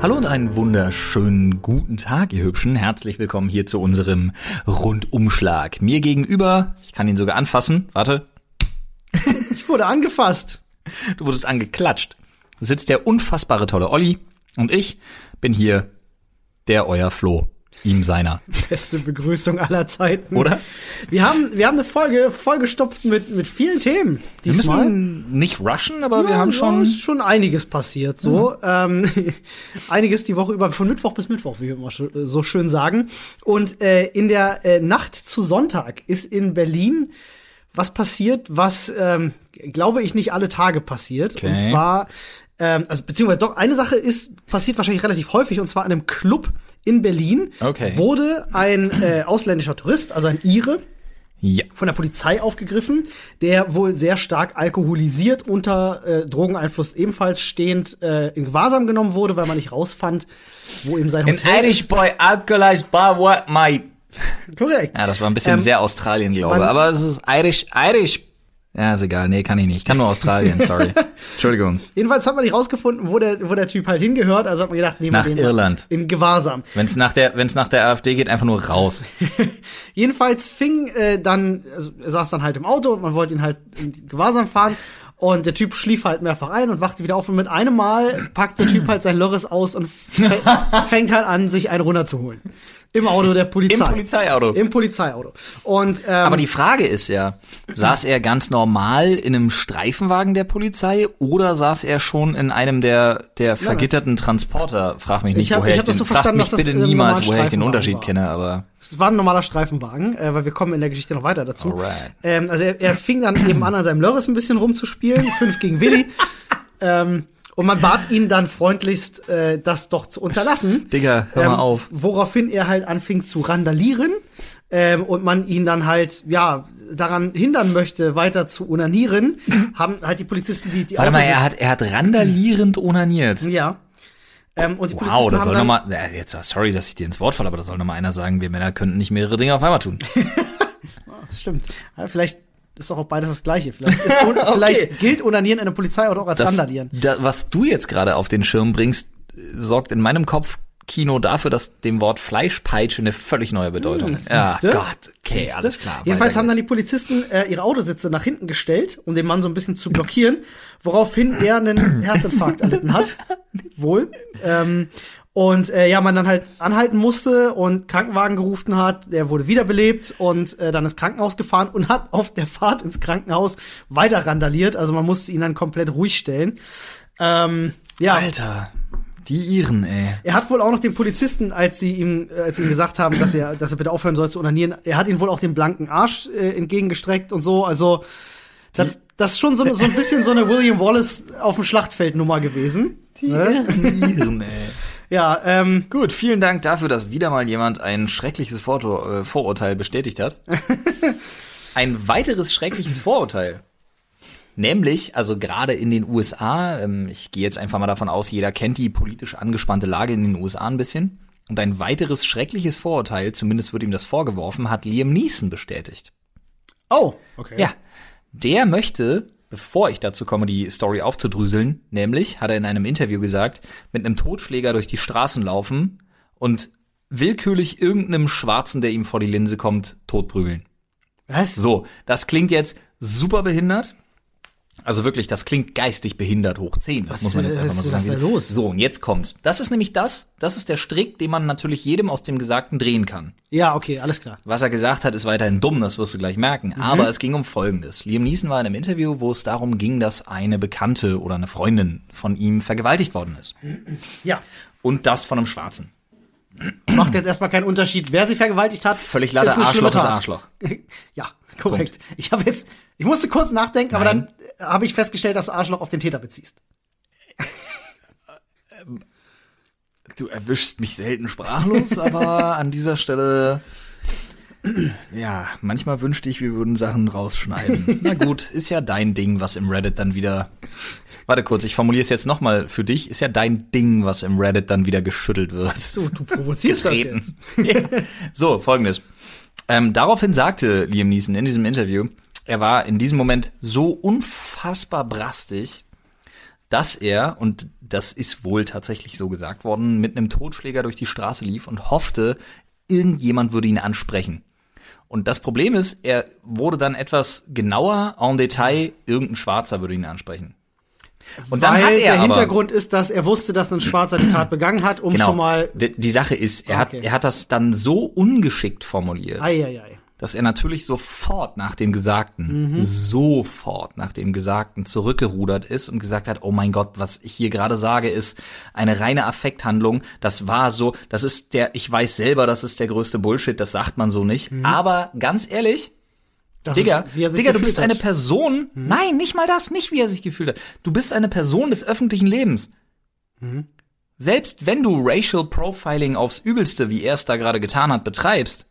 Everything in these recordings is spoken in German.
Hallo und einen wunderschönen guten Tag, ihr Hübschen. Herzlich willkommen hier zu unserem Rundumschlag. Mir gegenüber, ich kann ihn sogar anfassen, warte, Ich wurde angefasst. du wurdest angeklatscht, sitzt der unfassbare tolle Olli und ich bin hier der euer Flo, ihm seiner. Beste Begrüßung aller Zeiten. Oder? Wir haben, wir haben eine Folge vollgestopft mit, mit vielen Themen. Wir Diesmal. müssen nicht rushen, aber wir Ja, haben ja, schon... ist schon einiges passiert, so. Ähm, einiges die Woche über, von Mittwoch bis Mittwoch, wie wir immer sch- so schön sagen. Und äh, in der äh, Nacht zu Sonntag ist in Berlin was passiert, was, ähm, glaube ich, nicht alle Tage passiert. Okay. Und zwar, ähm, also beziehungsweise doch, eine Sache ist, passiert wahrscheinlich relativ häufig, und zwar in einem Club in Berlin Okay. wurde ein äh, ausländischer Tourist, also ein Ire, Ja. von der Polizei aufgegriffen, der wohl sehr stark alkoholisiert unter äh, Drogeneinfluss ebenfalls stehend äh, in Gewahrsam genommen wurde, weil man nicht rausfand, wo ihm sein An Hotel Irish boy alcoholized by what, mate? Korrekt. Ja, das war ein bisschen Ähm, sehr Australien, glaube ich. Aber es ist Irish, Irish. Ja, ist egal. Nee, kann ich nicht. Ich kann nur Australien, sorry. Entschuldigung. Jedenfalls hat man nicht rausgefunden, wo der, wo der Typ halt hingehört. Also hat man gedacht, nehmen wir Nach den Irland. in Gewahrsam. Wenn es nach der, wenn's nach der AfD geht, einfach nur raus. Jedenfalls fing äh, dann, also er saß dann halt im Auto und man wollte ihn halt in Gewahrsam fahren. Und der Typ schlief halt mehrfach ein und wachte wieder auf. Und mit einem Mal packt der Typ halt sein Lörres aus und fä- fängt halt an, sich einen runterzuholen. Im Auto der Polizei. Im Polizeiauto. Im Polizeiauto. Und ähm, Aber die Frage ist ja, saß er ganz normal in einem Streifenwagen der Polizei oder saß er schon in einem der, der vergitterten Transporter? Frag mich nicht, Ich hab- woher ich ich, den, so frag verstanden, mich bitte niemals, woher ich den Unterschied war. kenne, aber Es war ein normaler Streifenwagen, äh, weil wir kommen in der Geschichte noch weiter dazu. Alright. Ähm, also er, er fing dann eben an, an seinem Lörres ein bisschen rumzuspielen, fünf gegen Willi. ähm, und man bat ihn dann freundlichst, äh, das doch zu unterlassen. Digga, hör mal auf. Woraufhin er halt anfing zu randalieren ähm, und man ihn dann halt, ja, daran hindern möchte, weiter zu onanieren, haben halt die Polizisten die, die Warte mal, Autos- er hat, er hat randalierend onaniert. Ja. Ähm, und die Wow, Polizisten das soll nochmal, ja, jetzt, sorry, dass ich dir ins Wort falle, aber das soll nochmal einer sagen, wir Männer könnten nicht mehrere Dinge auf einmal tun. Stimmt. Ja, vielleicht ist doch auch beides das Gleiche. Vielleicht, ist, vielleicht gilt Onanieren in der Polizei oder auch als Das, Randalieren. da, was du jetzt gerade auf den Schirm bringst, sorgt in meinem Kopfkino dafür, dass dem Wort Fleischpeitsche eine völlig neue Bedeutung ist. Ja, Hm, Siehste? Gott, okay, Siehste? alles klar. Jedenfalls haben dann die. Polizisten äh, ihre Autositze nach hinten gestellt, um den Mann so ein bisschen zu blockieren, woraufhin er einen Herzinfarkt erlitten hat. Wohl. Ähm, und äh, ja, man dann halt anhalten musste und Krankenwagen gerufen hat. Der wurde wiederbelebt und äh, dann ins Krankenhaus gefahren und hat auf der Fahrt ins Krankenhaus weiter randaliert. Also man musste ihn dann komplett ruhig stellen. Ähm, ja, Alter, die Iren, ey. er hat wohl auch noch den Polizisten, als sie ihm, äh, als sie ihm gesagt haben, dass er, dass er bitte aufhören soll zu onanieren, er hat ihnen wohl auch den blanken Arsch äh, entgegengestreckt und so. Also das, das ist schon so, so ein bisschen so eine William Wallace auf dem Schlachtfeld Nummer gewesen. Ne? Iren, ey. Ja, ähm, Gut, vielen Dank dafür, dass wieder mal jemand ein schreckliches Vorto äh, Vorurteil bestätigt hat. ein weiteres schreckliches Vorurteil. Nämlich, also gerade in den USA, ähm, ich gehe jetzt einfach mal davon aus, jeder kennt die politisch angespannte Lage in den USA ein bisschen. Und ein weiteres schreckliches Vorurteil, zumindest wird ihm das vorgeworfen, hat Liam Neeson bestätigt. oh, okay. Ja, der möchte, bevor ich dazu komme, die Story aufzudrüseln, nämlich, hat er in einem Interview gesagt, mit einem Totschläger durch die Straßen laufen und willkürlich irgendeinem Schwarzen, der ihm vor die Linse kommt, totprügeln. Was? So, das klingt jetzt super behindert. Also wirklich, das klingt geistig behindert hoch 10. Das Was, muss man jetzt einfach mal was so ist sagen. da los? So, und jetzt kommt's. Das ist nämlich das, das ist der Strick, den man natürlich jedem aus dem Gesagten drehen kann. Ja, okay, alles klar. Was er gesagt hat, ist weiterhin dumm, das wirst du gleich merken. Mhm. Aber es ging um Folgendes. Liam Neeson war in einem Interview, wo es darum ging, dass eine Bekannte oder eine Freundin von ihm vergewaltigt worden ist. Ja. Und das von einem Schwarzen. Macht jetzt erstmal keinen Unterschied, wer sie vergewaltigt hat. Völlig Ist schlimme Arschloch ist. Arschloch. Ja, korrekt. Ich habe jetzt, ich musste kurz nachdenken, aber Nein. dann äh, habe ich festgestellt, dass du Arschloch auf den Täter beziehst. Du erwischst mich selten sprachlos, aber an dieser Stelle, ja, manchmal wünschte ich, wir würden Sachen rausschneiden. Na gut, ist ja dein Ding, was im Reddit dann wieder. Warte kurz, ich formuliere es jetzt nochmal für dich. Ist ja dein Ding, was im Reddit dann wieder geschüttelt wird. Du, du provozierst das jetzt. Ja. So, folgendes. Ähm, daraufhin sagte Liam Neeson in diesem Interview, er war in diesem Moment so unfassbar brastig, dass er, und das ist wohl tatsächlich so gesagt worden, mit einem Totschläger durch die Straße lief und hoffte, irgendjemand würde ihn ansprechen. Und das Problem ist, er wurde dann etwas genauer en Detail, irgendein Schwarzer würde ihn ansprechen. Und dann Weil hat er der aber, Hintergrund ist, dass er wusste, dass ein Schwarzer die Tat begangen hat, um genau, schon mal. Die, die Sache ist, er okay. hat, er hat das dann so ungeschickt formuliert. Ei, ei, ei dass er natürlich sofort nach dem Gesagten, mhm. sofort nach dem Gesagten zurückgerudert ist und gesagt hat, oh mein Gott, was ich hier gerade sage, ist eine reine Affekthandlung. Das war so, das ist der, ich weiß selber, das ist der größte Bullshit, das sagt man so nicht. Mhm. Aber ganz ehrlich, das Digga, ist, Digga, du bist hat. eine Person, mhm. nein, nicht mal das, nicht wie er sich gefühlt hat. Du bist eine Person des öffentlichen Lebens. Mhm. Selbst wenn du Racial Profiling aufs Übelste, wie er es da gerade getan hat, betreibst,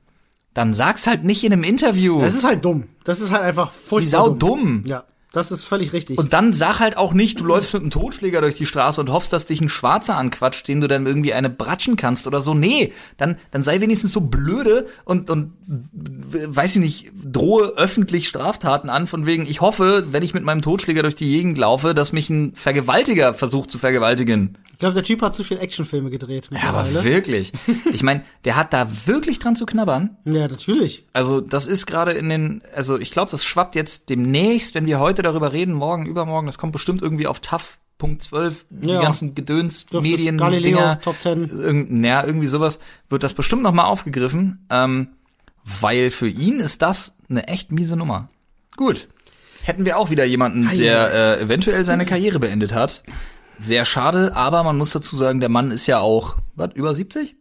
dann sag's halt nicht in einem Interview. Das ist halt dumm. Das ist halt einfach voll Wie sau dumm. Ja. Das ist völlig richtig. Und dann sag halt auch nicht, du läufst mit einem Totschläger durch die Straße und hoffst, dass dich ein Schwarzer anquatscht, den du dann irgendwie eine bratschen kannst oder so. Nee, dann, dann sei wenigstens so blöde und, und, weiß ich nicht, drohe öffentlich Straftaten an, von wegen, ich hoffe, wenn ich mit meinem Totschläger durch die Gegend laufe, dass mich ein Vergewaltiger versucht zu vergewaltigen. Ich glaube, der Typ hat zu viel Actionfilme gedreht. Ja, aber wirklich. Ich meine, der hat da wirklich dran zu knabbern. Ja, natürlich. Also das ist gerade in den, also ich glaube, das schwappt jetzt demnächst, wenn wir heute darüber reden, morgen, übermorgen, das kommt bestimmt irgendwie auf TAF. Punkt 12, ja. die ganzen Gedöns, Dürft Medien, Galileo, Dinger, Top 10. Irgend, ja, irgendwie sowas, wird das bestimmt noch mal aufgegriffen, ähm, weil für ihn ist das eine echt miese Nummer. Gut. Hätten wir auch wieder jemanden, der äh, eventuell seine Karriere beendet hat. Sehr schade, aber man muss dazu sagen, der Mann ist ja auch, was, über 70?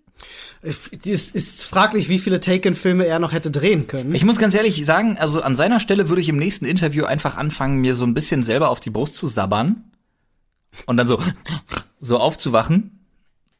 Es ist fraglich, wie viele Taken-Filme er noch hätte drehen können. Ich muss ganz ehrlich sagen, also an seiner Stelle würde ich im nächsten Interview einfach anfangen, mir so ein bisschen selber auf die Brust zu sabbern und dann so, so aufzuwachen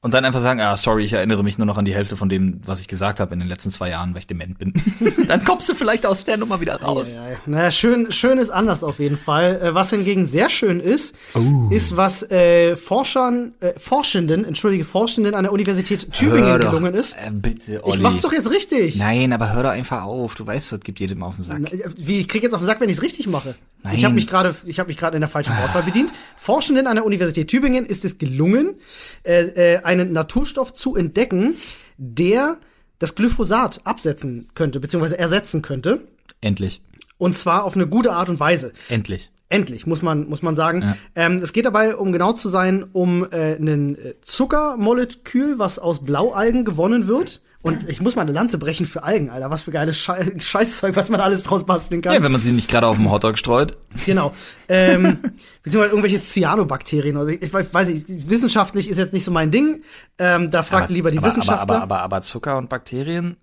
und dann einfach sagen, ah, sorry, ich erinnere mich nur noch an die Hälfte von dem, was ich gesagt habe in den letzten zwei Jahren, weil ich dement bin. dann kommst du vielleicht aus der Nummer wieder raus. Ja, ja, ja. Naja, schön, schön ist anders auf jeden Fall. Äh, was hingegen sehr schön ist, uh. ist, was äh, Forschern, äh, Forschenden, entschuldige, Forschenden an der Universität Tübingen gelungen ist. Äh, bitte, Olli. Ich mach's doch jetzt richtig. Nein, aber hör doch einfach auf. Du weißt, es gibt jedem auf den Sack. Wie, ich krieg jetzt auf den Sack, wenn ich's richtig mache? Nein. Ich habe mich gerade, ich habe mich gerade in der falschen Wortwahl bedient. Forschenden an der Universität Tübingen ist es gelungen, äh, äh, einen Naturstoff zu entdecken, der das Glyphosat absetzen könnte, beziehungsweise ersetzen könnte. Endlich. Und zwar auf eine gute Art und Weise. Endlich. Endlich, muss man, muss man sagen. Ja. Ähm, es geht dabei, um genau zu sein, um äh, ein Zuckermolekül, was aus Blaualgen gewonnen wird. Und ich muss mal eine Lanze brechen für Algen, Alter. Was für geiles Schei Scheißzeug, was man alles draus basteln kann. Ja, wenn man sie nicht gerade auf dem Hotdog streut. Genau. Ähm, beziehungsweise irgendwelche Cyanobakterien. Also ich, ich weiß nicht, wissenschaftlich ist jetzt nicht so mein Ding. Ähm, da fragt aber, lieber die aber, Wissenschaftler. Aber, aber, aber, aber Zucker und Bakterien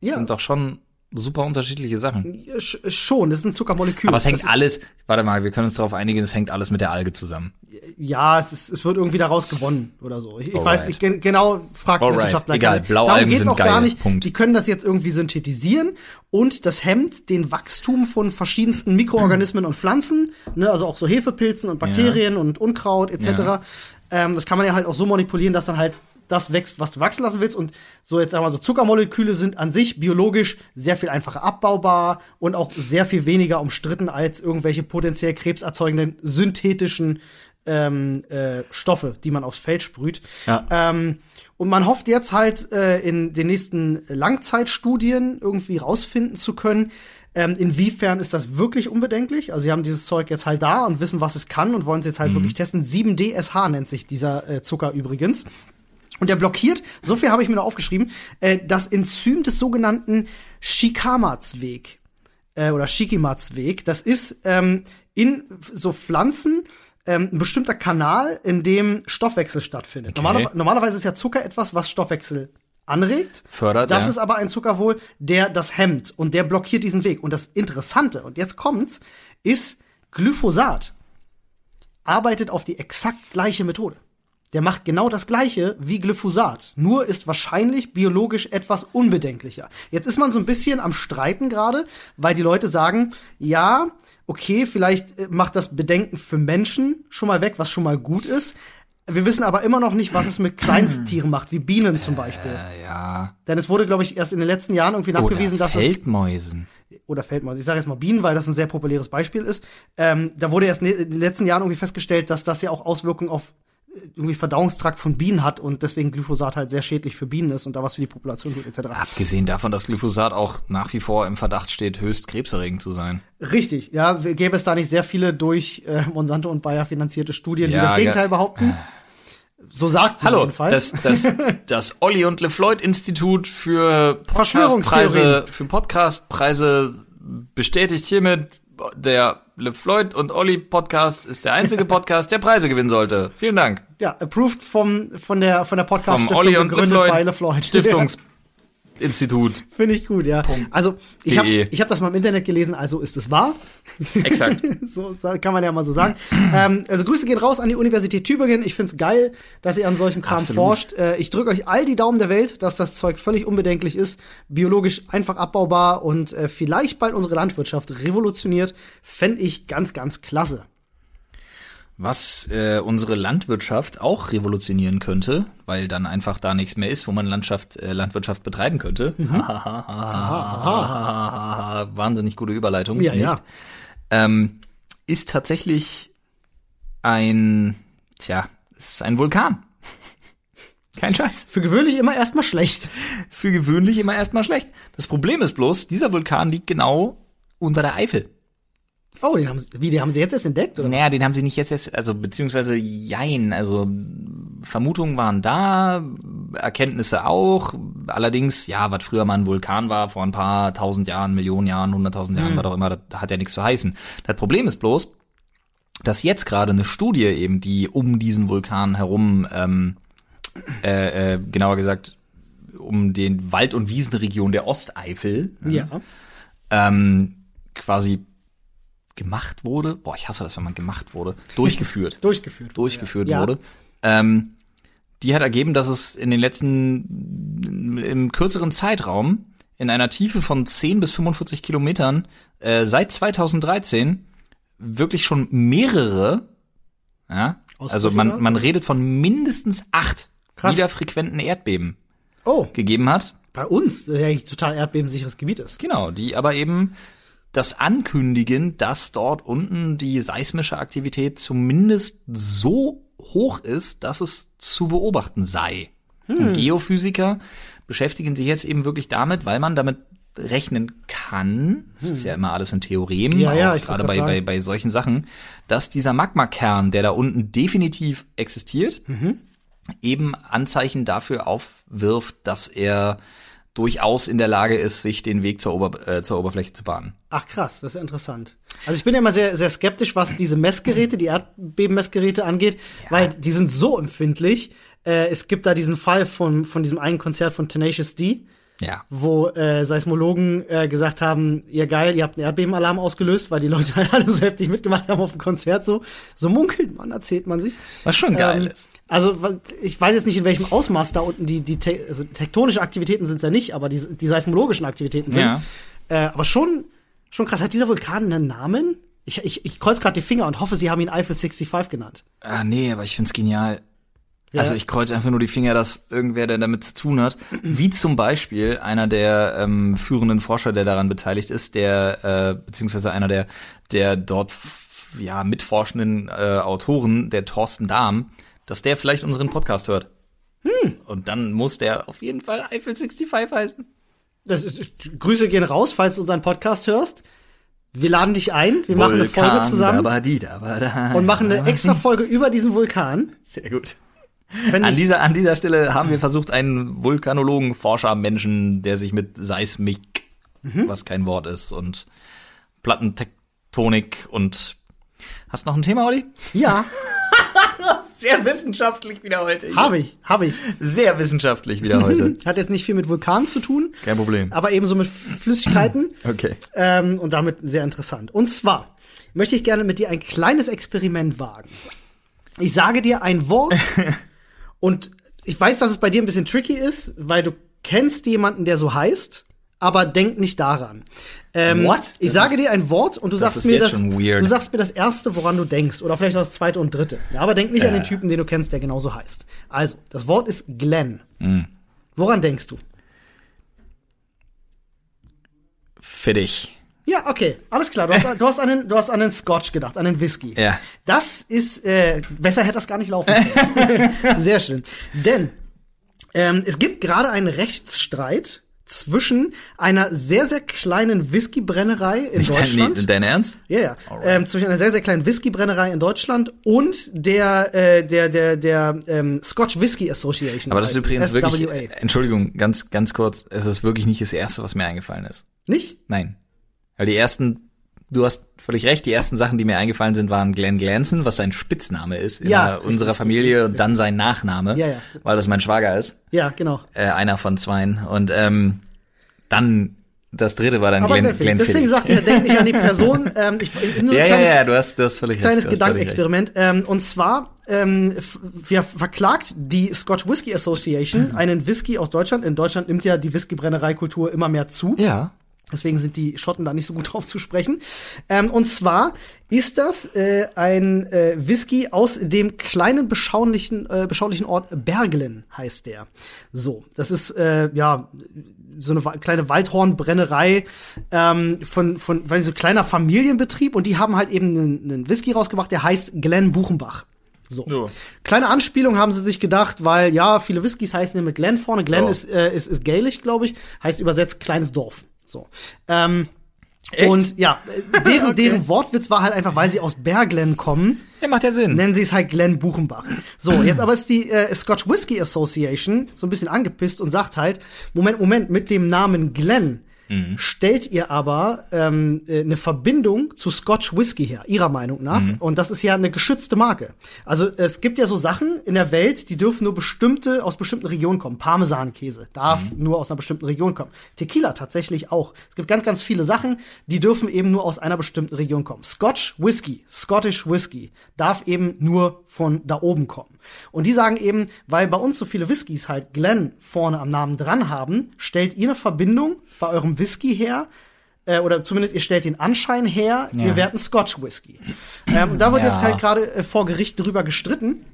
ja. sind doch schon super unterschiedliche Sachen. Schon, das ist ein Zuckermolekül. Aber es hängt alles, warte mal, wir können uns darauf einigen, es hängt alles mit der Alge zusammen. Ja, es, ist, es wird irgendwie daraus gewonnen oder so. Ich, ich weiß nicht, genau, fragt Alright. Wissenschaftler Egal, Blaualgen geht's sind auch geil. gar nicht. Punkt. Die können das jetzt irgendwie synthetisieren und das hemmt den Wachstum von verschiedensten Mikroorganismen und Pflanzen, ne, also auch so Hefepilzen und Bakterien ja. und Unkraut etc. Ja. Ähm, das kann man ja halt auch so manipulieren, dass dann halt das wächst, was du wachsen lassen willst. Und so jetzt einmal so Zuckermoleküle sind an sich biologisch sehr viel einfacher abbaubar und auch sehr viel weniger umstritten als irgendwelche potenziell krebserzeugenden synthetischen ähm, äh, Stoffe, die man aufs Feld sprüht. Ja. Ähm, und man hofft jetzt halt äh, in den nächsten Langzeitstudien irgendwie rausfinden zu können, ähm, inwiefern ist das wirklich unbedenklich? Also sie haben dieses Zeug jetzt halt da und wissen, was es kann und wollen es jetzt halt mhm. wirklich testen. 7DSH nennt sich dieser äh, Zucker übrigens. Und der blockiert, so viel habe ich mir noch aufgeschrieben, äh, das Enzym des sogenannten Shikamatsweg äh, oder Shikimatsweg. Das ist ähm, in so Pflanzen ähm, ein bestimmter Kanal, in dem Stoffwechsel stattfindet. Okay. Normaler, normalerweise ist ja Zucker etwas, was Stoffwechsel anregt. Fördert. Das ja. ist aber ein Zucker wohl, der das hemmt und der blockiert diesen Weg. Und das Interessante, und jetzt kommt's, ist Glyphosat arbeitet auf die exakt gleiche Methode der macht genau das gleiche wie Glyphosat, nur ist wahrscheinlich biologisch etwas unbedenklicher. Jetzt ist man so ein bisschen am Streiten gerade, weil die Leute sagen, ja, okay, vielleicht äh, macht das Bedenken für Menschen schon mal weg, was schon mal gut ist. Wir wissen aber immer noch nicht, was es mit Kleinsttieren macht, wie Bienen zum Beispiel. Äh, ja. Denn es wurde, glaube ich, erst in den letzten Jahren irgendwie nachgewiesen, Oder dass Feldmäusen. es oder Feldmaus, ich sage jetzt mal Bienen, weil das ein sehr populäres Beispiel ist. Ähm, da wurde erst in den letzten Jahren irgendwie festgestellt, dass das ja auch Auswirkungen auf irgendwie Verdauungstrakt von Bienen hat und deswegen Glyphosat halt sehr schädlich für Bienen ist und da was für die Population tut, etc. Abgesehen davon, dass Glyphosat auch nach wie vor im Verdacht steht, höchst krebserregend zu sein. Richtig, ja, gäbe es da nicht sehr viele durch äh, Monsanto und Bayer finanzierte Studien, die Ja, das Gegenteil ge- behaupten. So sagt man Hallo, jedenfalls. das, das, das Olli und LeFloid Institut für. Podcastpreise, für Podcastpreise bestätigt hiermit, der LeFloid und Olli Podcast ist der einzige Podcast, der Preise gewinnen sollte. Vielen Dank. ja, approved vom, von der, von der Olli und gegründet LeFloid bei LeFloid. Stiftungsinstitut. Finde ich gut, ja. Also, ich habe ich hab das mal im Internet gelesen, also ist es wahr. Exakt. so kann man ja mal so sagen. ähm, also Grüße gehen raus an die Universität Tübingen. Ich find's geil, dass ihr an solchem Kram Absolut. forscht. Äh, ich drücke euch all die Daumen der Welt, dass das Zeug völlig unbedenklich ist, biologisch einfach abbaubar und äh, vielleicht bald unsere Landwirtschaft revolutioniert. Fänd ich ganz, ganz klasse. Was äh, unsere Landwirtschaft auch revolutionieren könnte, weil dann einfach da nichts mehr ist, wo man Landschaft, äh, Landwirtschaft betreiben könnte. Mhm. Wahnsinnig gute Überleitung. Ja, nicht? ja. Ähm, ist tatsächlich ein, tja, ist ein Vulkan. Kein Scheiß. Für gewöhnlich immer erstmal schlecht. Für gewöhnlich immer erstmal schlecht. Das Problem ist bloß, dieser Vulkan liegt genau unter der Eifel. Oh, den haben sie, wie, den haben sie jetzt erst entdeckt? Oder? Naja, den haben sie nicht jetzt erst, also beziehungsweise jein, also Vermutungen waren da, Erkenntnisse auch, allerdings, ja, was früher mal ein Vulkan war, vor ein paar tausend Jahren, Millionen Jahren, hunderttausend Jahren, was auch immer, das hat ja nichts zu heißen. Das Problem ist bloß, dass jetzt gerade eine Studie eben, die um diesen Vulkan herum, ähm, äh, äh, genauer gesagt, um den Wald- und Wiesenregion der Osteifel, Ja. ähm, quasi gemacht wurde. Boah, ich hasse das, wenn man gemacht wurde. Durchgeführt. Durchgeführt. durchgeführt Ja. wurde. Ähm, die hat ergeben, dass es in den letzten, im kürzeren Zeitraum, in einer Tiefe von 10 bis 45 Kilometern, äh, seit 2013 wirklich schon mehrere, ja, also man, man redet von mindestens acht Krass. wiederfrequenten Erdbeben Oh, gegeben hat. bei uns, der ja total erdbebensicheres Gebiet ist. Genau, die aber eben das ankündigen, dass dort unten die seismische Aktivität zumindest so hoch ist, dass es zu beobachten sei. Und Geophysiker beschäftigen sich jetzt eben wirklich damit, weil man damit rechnen kann, das ist ja immer alles ein Theorem, Ja, ja, gerade bei, bei, bei solchen Sachen, dass dieser Magmakern, der da unten definitiv existiert, eben Anzeichen dafür aufwirft, dass er durchaus in der Lage ist, sich den Weg zur, Ober äh, zur Oberfläche zu bahnen. Ach krass, das ist ja interessant. Also ich bin ja immer sehr, sehr skeptisch, was diese Messgeräte, die Erdbebenmessgeräte angeht, weil die sind so empfindlich. Äh, es gibt da diesen Fall von, von diesem einen Konzert von Tenacious D, Ja. wo äh, Seismologen äh, gesagt haben, ihr geil, ihr habt einen Erdbebenalarm ausgelöst, weil die Leute halt alle so heftig mitgemacht haben auf dem Konzert so. So munkelt man, erzählt man sich. Was schon geil Ähm, ist. Also ich weiß jetzt nicht, in welchem Ausmaß da unten die, die te also tektonische Aktivitäten sind es ja nicht, aber die, die seismologischen Aktivitäten sind. Ja. Äh, aber schon, schon krass. Hat dieser Vulkan einen Namen? Ich, ich, ich kreuz gerade die Finger und hoffe, sie haben ihn Eiffel 65 genannt. Ah, nee, aber ich find's genial. Ja. Also ich kreuze einfach nur die Finger, dass irgendwer, der damit zu tun hat, wie zum Beispiel einer der ähm, führenden Forscher, der daran beteiligt ist, der äh, beziehungsweise einer der der dort ja mitforschenden äh, Autoren, der Thorsten Dahm, dass der vielleicht unseren Podcast hört. Hm. Und dann muss der auf jeden Fall Eiffel 65 heißen. Das ist, Grüße gehen raus, falls du unseren Podcast hörst. Wir laden dich ein, wir machen eine Folge Vulkan, zusammen dabadi, dabada. und machen eine extra Folge über diesen Vulkan. Sehr gut. Fänd An dieser, an dieser Stelle haben wir versucht, einen Vulkanologen, Forscher, Menschen, der sich mit Seismik, Mhm. was kein Wort ist, und Plattentektonik und hast noch ein Thema, Olli? ja, Sehr wissenschaftlich wieder heute. habe ich, habe ich. Sehr wissenschaftlich wieder heute. Hat jetzt nicht viel mit Vulkanen zu tun, Kein Problem. aber ebenso mit Flüssigkeiten. Okay. ähm, und damit sehr interessant. Und zwar möchte ich gerne mit dir ein kleines Experiment wagen. Ich sage dir ein Wort und ich weiß, dass es bei dir ein bisschen tricky ist, weil du kennst jemanden, der so heißt, aber denk nicht daran. Ähm, What? Ich Das sage dir ein Wort und du das sagst mir das. schon weird. Du sagst mir das erste, woran du denkst, oder vielleicht auch das zweite und dritte. Ja, aber denk nicht an den Äh. Typen, den du kennst, der genauso heißt. Also, das Wort ist Glenn. Hm. Woran denkst du? Für dich. Ja, okay, alles klar. Du hast, du hast, an, den, du hast an den Scotch gedacht, an den Whisky. Ja. Das ist, äh, besser hätte das gar nicht laufen können. Sehr schön. Denn ähm, es gibt gerade einen Rechtsstreit zwischen einer sehr, sehr kleinen Whiskybrennerei in Nicht dein, Deutschland. nee, dein Ernst? Ja, ja. Ähm, zwischen einer sehr, sehr kleinen Whiskybrennerei in Deutschland und der, äh, der, der, der ähm, Scotch Whisky Association. Aber das ist übrigens SWA. wirklich, Entschuldigung, ganz, ganz kurz, es ist wirklich nicht das Erste, was mir eingefallen ist. Nicht? Nein. Weil die ersten, du hast völlig recht, die ersten Sachen, die mir eingefallen sind, waren Glenn Glanson, was sein Spitzname ist in Ja, der- unserer richtig, Familie richtig, und dann sein Nachname, Ja, ja. weil das mein Schwager ist, Ja, genau. äh, einer von zweien. Und ähm, dann das dritte war dann Aber Glenn, Glenn Deswegen sagt ihr, denkt nicht an die Person. Ähm, ich, nur ein Ja, ja, kleines, ja, du hast, du hast völlig kleines recht. recht. Gedankenexperiment. Ähm, und zwar, ähm, wir verklagt die Scotch Whisky Association Mhm. einen Whisky aus Deutschland. In Deutschland nimmt ja die Whiskybrennereikultur immer mehr zu. Ja. Deswegen sind die Schotten da nicht so gut drauf zu sprechen. Ähm, und zwar ist das äh, ein äh, Whisky aus dem kleinen beschaulichen, äh, beschaulichen Ort Berglen, heißt der. So, das ist äh, ja so eine kleine Waldhornbrennerei ähm, von von weil so kleiner Familienbetrieb und die haben halt eben einen, Whisky rausgebracht, der heißt Glen Buchenbach. So. Ja. Kleine Anspielung haben sie sich gedacht, weil ja, viele Whiskys heißen ja mit Glen vorne. Glen Ja. ist, äh, ist, ist gaelisch, glaube ich, heißt übersetzt kleines Dorf. So. Ähm, Echt? und ja, deren, deren Wortwitz war halt einfach, weil sie aus Berglen kommen, Ja, macht ja Sinn. nennen sie es halt Glen Buchenbach. So, jetzt aber ist die äh, Scotch Whisky Association so ein bisschen angepisst und sagt halt, Moment, Moment, mit dem Namen Glen stellt ihr aber ähm, äh, eine Verbindung zu Scotch Whisky her, ihrer Meinung nach. Und das ist ja eine geschützte Marke. Also es gibt ja so Sachen in der Welt, die dürfen nur bestimmte, aus bestimmten Regionen kommen. Parmesankäse darf nur aus einer bestimmten Region kommen. Tequila tatsächlich auch. Es gibt ganz, ganz viele Sachen, die dürfen eben nur aus einer bestimmten Region kommen. Scotch Whisky, Scottish Whisky, darf eben nur von da oben kommen. Und die sagen eben, weil bei uns so viele Whiskys halt Glen vorne am Namen dran haben, stellt ihr eine Verbindung bei eurem Whisky her, äh, oder zumindest ihr stellt den Anschein her, ihr werdet ein Scotch Whisky. ähm, da wird Ja. jetzt halt gerade äh, vor Gericht drüber gestritten.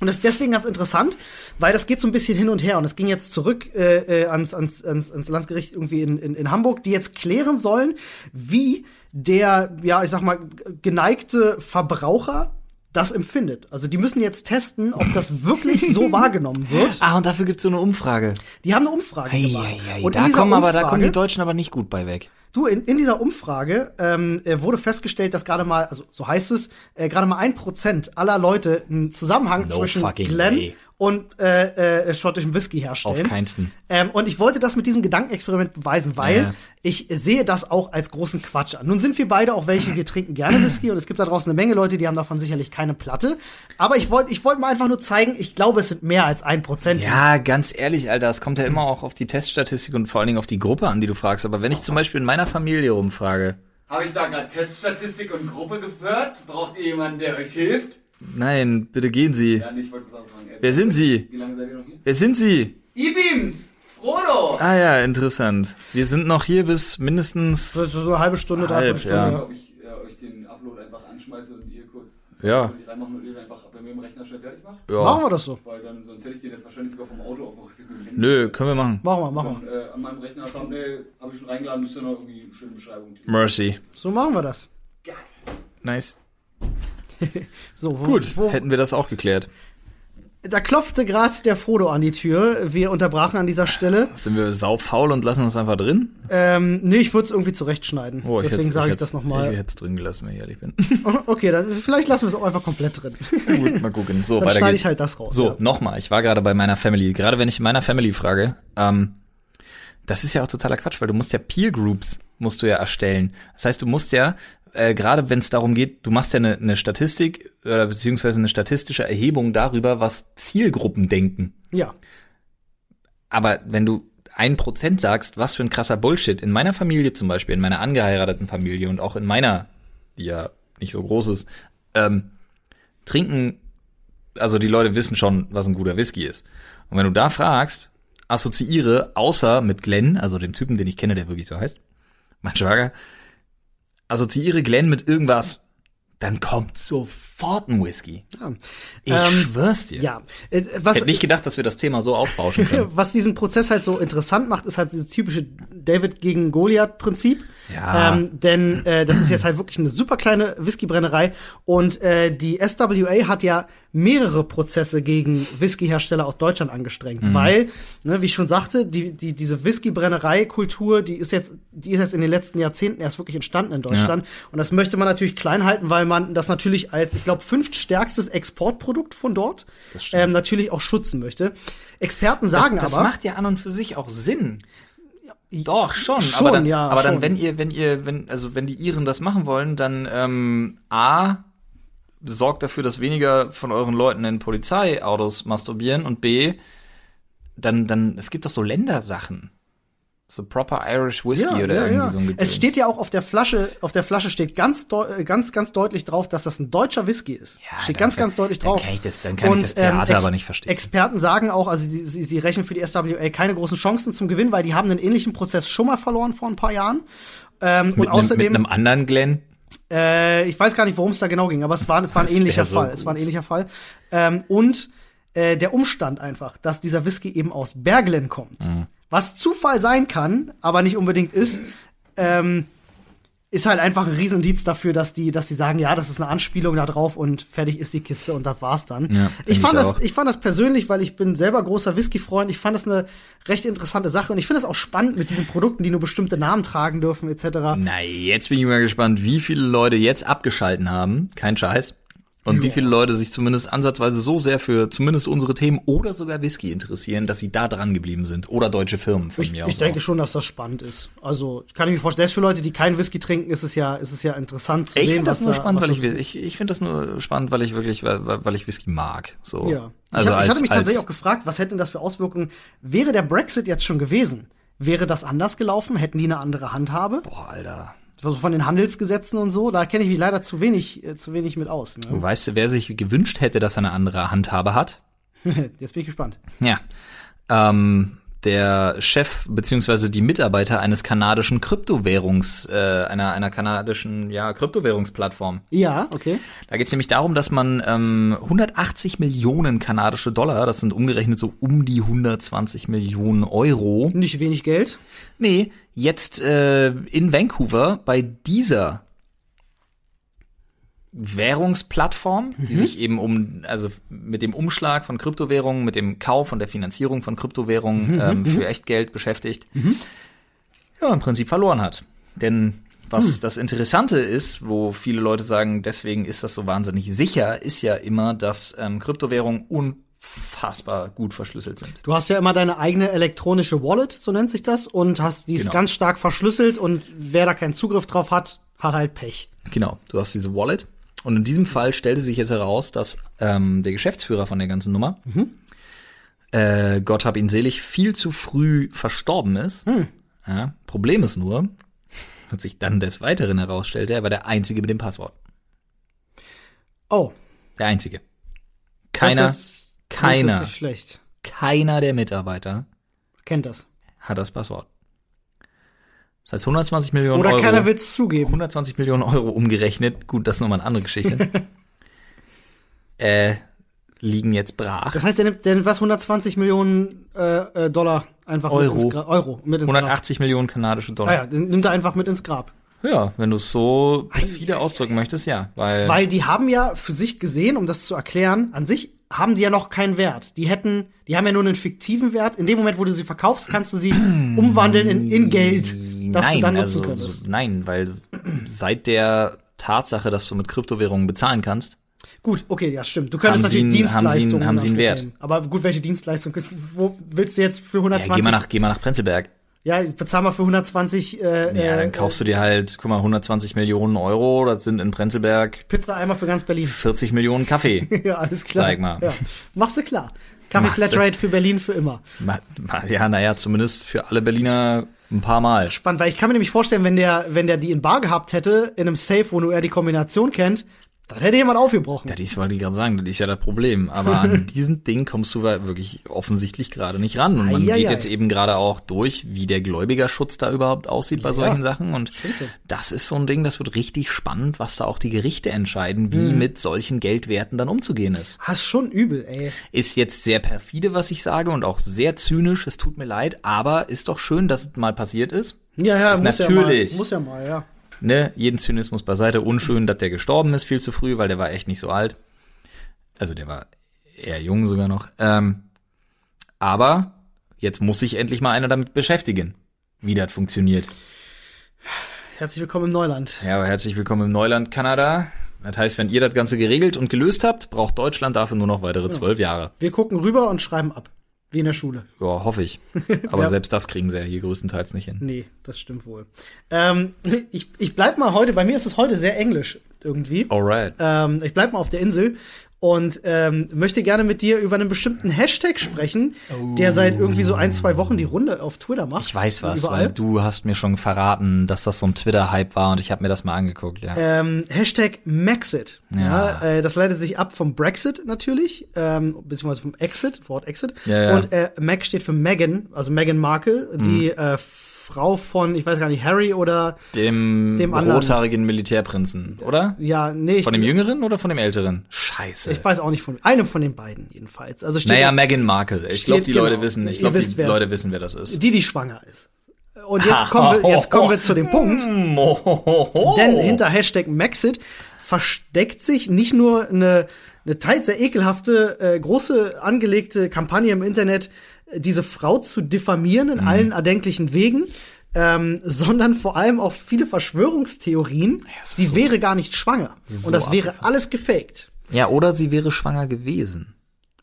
Und das ist deswegen ganz interessant, weil das geht so ein bisschen hin und her. Und es ging jetzt zurück äh, äh, ans, ans, ans, ans Landesgericht irgendwie in, in, in Hamburg, die jetzt klären sollen, wie der, ja, ich sag mal, geneigte Verbraucher das empfindet. Also die müssen jetzt testen, ob das wirklich so wahrgenommen wird. Ah, und dafür gibt's so eine Umfrage. Die haben eine Umfrage Ei, gemacht. ei, ei. Und Da kommen aber, da Umfrage- kommen die Deutschen aber nicht gut bei weg. Du, in, in dieser Umfrage ähm, äh, wurde festgestellt, dass gerade mal, also so heißt es, äh, gerade mal ein Prozent aller Leute einen Zusammenhang No zwischen fucking Glen way. Und äh, äh, schottischem Whisky herstellen. Auf keinsten. Ähm, und ich wollte das mit diesem Gedankenexperiment beweisen, weil Ja. ich sehe das auch als großen Quatsch an. Nun sind wir beide auch welche, wir trinken gerne Whisky und es gibt da draußen eine Menge Leute, die haben davon sicherlich keine Platte. Aber ich wollte ich wollte mal einfach nur zeigen, ich glaube, es sind mehr als ein Prozent. Ja, ganz ehrlich, Alter, es kommt ja immer auch auf die Teststatistik und vor allen Dingen auf die Gruppe an, die du fragst. Aber wenn ich zum Beispiel in meiner Familie rumfrage, Habe ich da gerade Teststatistik und Gruppe gehört? Braucht ihr jemanden, der euch hilft? nein, bitte gehen Sie. Ja, nicht, ich wollte was sagen. Wer sind Sie? Wie lange seid ihr noch hier? Wer sind Sie? E-Beams! Frodo! Ah ja, interessant. Wir sind noch hier bis mindestens. So, so eine halbe Stunde, Halb, dreiviertel Stunde. ja. ja. Ob ich äh, euch den Upload einfach anschmeiße und ihr kurz Ja. reinmachen und ihr einfach bei mir im Rechner schnell fertig macht? Ja. Machen wir das so. Weil dann, sonst hätte ich den jetzt wahrscheinlich sogar vom Auto Handy. Nö, können wir machen. Machen wir, machen wir. Äh, an meinem Rechner Thumbnail habe ich schon reingeladen, müsste noch irgendwie eine schöne Beschreibung. Mercy. So machen wir das. Geil. Nice. So, wo, Gut, Wo, hätten wir das auch geklärt. Da klopfte gerade der Frodo an die Tür. Wir unterbrachen an dieser Stelle. Sind wir saufaul und lassen uns einfach drin? Ähm, nee, ich würde es irgendwie zurechtschneiden. Oh, Deswegen sage ich hätt's- das Ich nochmal. hätte es drin gelassen, wenn ich ehrlich bin. Okay, dann vielleicht lassen wir es auch einfach komplett drin. Gut, mal gucken. So, Dann weiter schneide geht's. ich halt das raus. So, ja. nochmal, ich war gerade bei meiner Family. Gerade wenn ich in meiner Family frage, ähm, das ist ja auch totaler Quatsch, weil du musst ja Peer Groups musst du ja erstellen. Das heißt, du musst ja, äh, gerade wenn es darum geht, du machst ja eine, eine Statistik oder beziehungsweise eine statistische Erhebung darüber, was Zielgruppen denken. ja. Aber wenn du ein Prozent sagst, was für ein krasser Bullshit, in meiner Familie zum Beispiel, in meiner angeheirateten Familie und auch in meiner, die ja nicht so groß ist, ähm, trinken, also die Leute wissen schon, was ein guter Whisky ist. Und wenn du da fragst, assoziiere, außer mit Glenn, also dem Typen, den ich kenne, der wirklich so heißt, mein Schwager, assoziiere Glenn mit irgendwas, dann kommt sofort ein Whisky. Ja. Ich Ähm, schwör's dir. Ja, äh, was, Hätte nicht gedacht, dass wir das Thema so aufbauschen können. was diesen Prozess halt so interessant macht, ist halt dieses typische David gegen Goliath-Prinzip. Ja. Ähm, denn äh, das ist jetzt halt wirklich eine super kleine Whiskybrennerei und äh, die SWA hat ja mehrere Prozesse gegen Whiskyhersteller aus Deutschland angestrengt, Mhm. weil, ne, wie ich schon sagte, die, die, diese Whiskybrennerei-Kultur, die ist jetzt, die ist jetzt in den letzten Jahrzehnten erst wirklich entstanden in Deutschland und das möchte man natürlich klein halten, weil man das natürlich als, ich glaube, fünftstärkstes Exportprodukt von dort ähm, natürlich auch schützen möchte. Experten sagen das, das aber, macht ja an und für sich auch Sinn. Doch, schon. Schon, aber dann, ja, aber dann, schon. wenn ihr, wenn ihr, wenn, also wenn die Iren das machen wollen, dann ähm, A, sorgt dafür, dass weniger von euren Leuten in Polizeiautos masturbieren und B, dann, dann, es gibt doch so Ländersachen. So proper Irish Whiskey oder irgendwie so ein Gedöns. Es steht ja auch auf der Flasche, auf der Flasche steht ganz, äh, ganz, ganz deutlich drauf, dass das ein deutscher Whisky ist. Ja, steht dann ganz, kann- ganz deutlich dann drauf. kann ich das- dann kann ich das Theater aber nicht verstehen. Experten sagen auch, also sie, sie, sie rechnen für die SWA keine großen Chancen zum Gewinn, weil die haben einen ähnlichen Prozess schon mal verloren vor ein paar Jahren. Ähm, und mit, einem, außerdem, mit einem anderen Glenn. äh, ich weiß gar nicht, worum es da genau ging, aber es war, es war ein Das ähnlicher so Fall. Es war ein gut. ähnlicher Fall. Ähm, und äh, der Umstand einfach, dass dieser Whisky eben aus Berglen kommt, Mhm. Was Zufall sein kann, aber nicht unbedingt ist, ähm, ist halt einfach ein Riesenindiz dafür, dass die, dass die sagen, ja, das ist eine Anspielung da drauf und fertig ist die Kiste und das war's dann. Ja, ich fand ich das, ich fand das persönlich, weil ich bin selber großer Whisky-Freund. Ich fand das eine recht interessante Sache und ich finde es auch spannend mit diesen Produkten, die nur bestimmte Namen tragen dürfen etc. Na, jetzt bin ich mal gespannt, wie viele Leute jetzt abgeschalten haben. Kein Scheiß. Und wie viele Leute sich zumindest ansatzweise so sehr für zumindest unsere Themen oder sogar Whisky interessieren, dass sie da dran geblieben sind. Oder deutsche Firmen von Ich, mir aus. ich denke auch. schon, dass das spannend ist. Also, ich kann mir vorstellen, selbst für Leute, die keinen Whisky trinken, ist es ja, ist es ja interessant zu Ich sehen, finde das was nur da- spannend, was weil ich, ich, ich finde das nur spannend, weil ich wirklich, weil, weil ich Whisky mag. So. Ja. Also ich, hab, ich als, hatte mich tatsächlich auch gefragt, was hätte denn das für Auswirkungen? Wäre der Brexit jetzt schon gewesen? Wäre das anders gelaufen? Hätten die eine andere Handhabe? Boah, Alter. Also von den Handelsgesetzen und so, da kenne ich mich leider zu wenig, äh, zu wenig mit aus. Ne? Weißt du, wer sich gewünscht hätte, dass er eine andere Handhabe hat? Jetzt bin ich gespannt. Ja. Ähm, der Chef beziehungsweise die Mitarbeiter eines kanadischen Kryptowährungs, äh, einer, einer kanadischen ja, Kryptowährungsplattform. Ja, okay. Da geht es nämlich darum, dass man ähm, 180 Millionen kanadische Dollar, das sind umgerechnet so um die 120 Millionen Euro, Nicht wenig Geld. nee, jetzt äh, in Vancouver bei dieser Währungsplattform, die sich eben um, also mit dem Umschlag von Kryptowährungen, mit dem Kauf und der Finanzierung von Kryptowährungen ähm, für Echtgeld beschäftigt, ja, im Prinzip verloren hat. Denn was das Interessante ist, wo viele Leute sagen, deswegen ist das so wahnsinnig sicher, ist ja immer, dass ähm, Kryptowährungen unfassbar gut verschlüsselt sind. Du hast ja immer deine eigene elektronische Wallet, so nennt sich das, und hast die ist Genau. ganz stark verschlüsselt und wer da keinen Zugriff drauf hat, hat halt Pech. Genau, du hast diese Wallet. Und in diesem Fall stellte sich jetzt heraus, dass ähm, der Geschäftsführer von der ganzen Nummer, äh, Gott hab ihn selig, viel zu früh verstorben ist. Ja, Problem ist nur, wird sich dann des Weiteren herausstellte, er war der Einzige mit dem Passwort. Oh, Der Einzige. Keiner, das ist keiner, schlecht. keiner der Mitarbeiter Kennt das. hat das Passwort. Das heißt 120 Millionen Oder Euro. keiner will's zugeben. 120 Millionen Euro umgerechnet, gut, das ist nochmal eine andere Geschichte, äh, liegen jetzt brach. Das heißt, der nimmt, der nimmt was 120 Millionen äh, äh, Dollar einfach Euro. mit ins Grab. Euro mit ins 180 Millionen kanadische Grab. Ah Dollar. ja, den nimmt er einfach mit ins Grab. Ja, wenn du es so viele ausdrücken möchtest, ja. Weil, Weil die haben ja für sich gesehen, um das zu erklären, an sich haben die ja noch keinen Wert. Die hätten, die haben ja nur einen fiktiven Wert. In dem Moment, wo du sie verkaufst, kannst du sie umwandeln in, in Geld, das nein, du dann nutzen also, könntest. so, nein, weil seit der Tatsache, dass du mit Kryptowährungen bezahlen kannst, Gut, okay, ja, stimmt. Du könntest natürlich einen- haben sie einen- Dienstleistungen haben sie einen Wert. nehmen. Aber gut, welche Dienstleistung? Wo willst du jetzt für ja, 120? geh mal nach, geh mal nach Prenzlberg. Ja, bezahl mal für 120 äh, Ja, äh, dann kaufst du dir halt, guck mal, 120 Millionen Euro, das sind in Prenzlberg Pizza einmal für ganz Berlin. 40 Millionen Kaffee. ja, alles klar. Zeig mal. Ja. Machst du klar. Kaffee Machst du. Flatrate für Berlin für immer. Ja, naja, zumindest für alle Berliner ein paar Mal. Spannend, weil ich kann mir nämlich vorstellen, wenn der, wenn der die in Bar gehabt hätte, in einem Safe, wo nur er die Kombination kennt, Dann hätte jemand aufgebrochen. Ja, dies wollte ich gerade sagen, das ist ja das Problem. Aber an diesen Ding kommst du wirklich offensichtlich gerade nicht ran. Und man Eieiei. geht jetzt eben gerade auch durch, wie der Gläubigerschutz da überhaupt aussieht bei Ja, solchen Sachen. Und schon. das ist so ein Ding, das wird richtig spannend, was da auch die Gerichte entscheiden, wie Hm. mit solchen Geldwerten dann umzugehen ist. Hast schon übel, ey. Ist jetzt sehr perfide, was ich sage, und auch sehr zynisch. Es tut mir leid, aber ist doch schön, dass es mal passiert ist. Ja, ja, muss natürlich. ja mal. Muss ja mal, ja. Ne, jeden Zynismus beiseite. Unschön, dass der gestorben ist, viel zu früh, weil der war echt nicht so alt. Also der war eher jung sogar noch. Ähm, aber jetzt muss sich endlich mal einer damit beschäftigen, wie das funktioniert. Herzlich willkommen im Neuland. Ja, aber herzlich willkommen im Neuland, Kanada. Das heißt, wenn ihr das Ganze geregelt und gelöst habt, braucht Deutschland dafür nur noch weitere zwölf Jahre. Wir gucken rüber und schreiben ab. Wie in der Schule. Ja, hoffe ich. Aber Ja. selbst das kriegen sie ja hier größtenteils nicht hin. Nee, das stimmt wohl. Ähm, ich, ich bleib mal heute, bei mir ist es heute sehr englisch irgendwie. Alright. Ähm, ich bleib mal auf der Insel und ähm, möchte gerne mit dir über einen bestimmten Hashtag sprechen, der seit irgendwie so ein, zwei Wochen die Runde auf Twitter macht. Ich weiß was, Überall. weil du hast mir schon verraten, dass das so ein Twitter-Hype war und ich habe mir das mal angeguckt, ja. Ähm, Hashtag Maxit. Ja. Ja. äh, das leitet sich ab vom Brexit natürlich, ähm, beziehungsweise vom Exit, Wort Exit. Ja, ja. Und äh, Mac steht für Meghan, also Meghan Markle, die äh, Frau von, ich weiß gar nicht, Harry oder Dem, Dem rothaarigen Militärprinzen, oder? ja, nee, Von dem Jüngeren oder von dem Älteren? Scheiße. ich weiß auch nicht von einem von den beiden jedenfalls. Also steht naja, Meghan Markle. Ich glaube, die Steht- Leute genau. wissen, ich glaube, die Leute wissen, wer das ist. die, die schwanger ist. Und jetzt kommen wir, jetzt kommen wir zu dem Punkt. Denn hinter Hashtag Maxit versteckt sich nicht nur eine, eine teils sehr ekelhafte, äh, große angelegte Kampagne im Internet, diese Frau zu diffamieren Mhm. in allen erdenklichen Wegen, ähm, sondern vor allem auch viele Verschwörungstheorien. ist sie so- wäre gar nicht schwanger. so Und das wäre alles gefaked. Ja, oder sie wäre schwanger gewesen.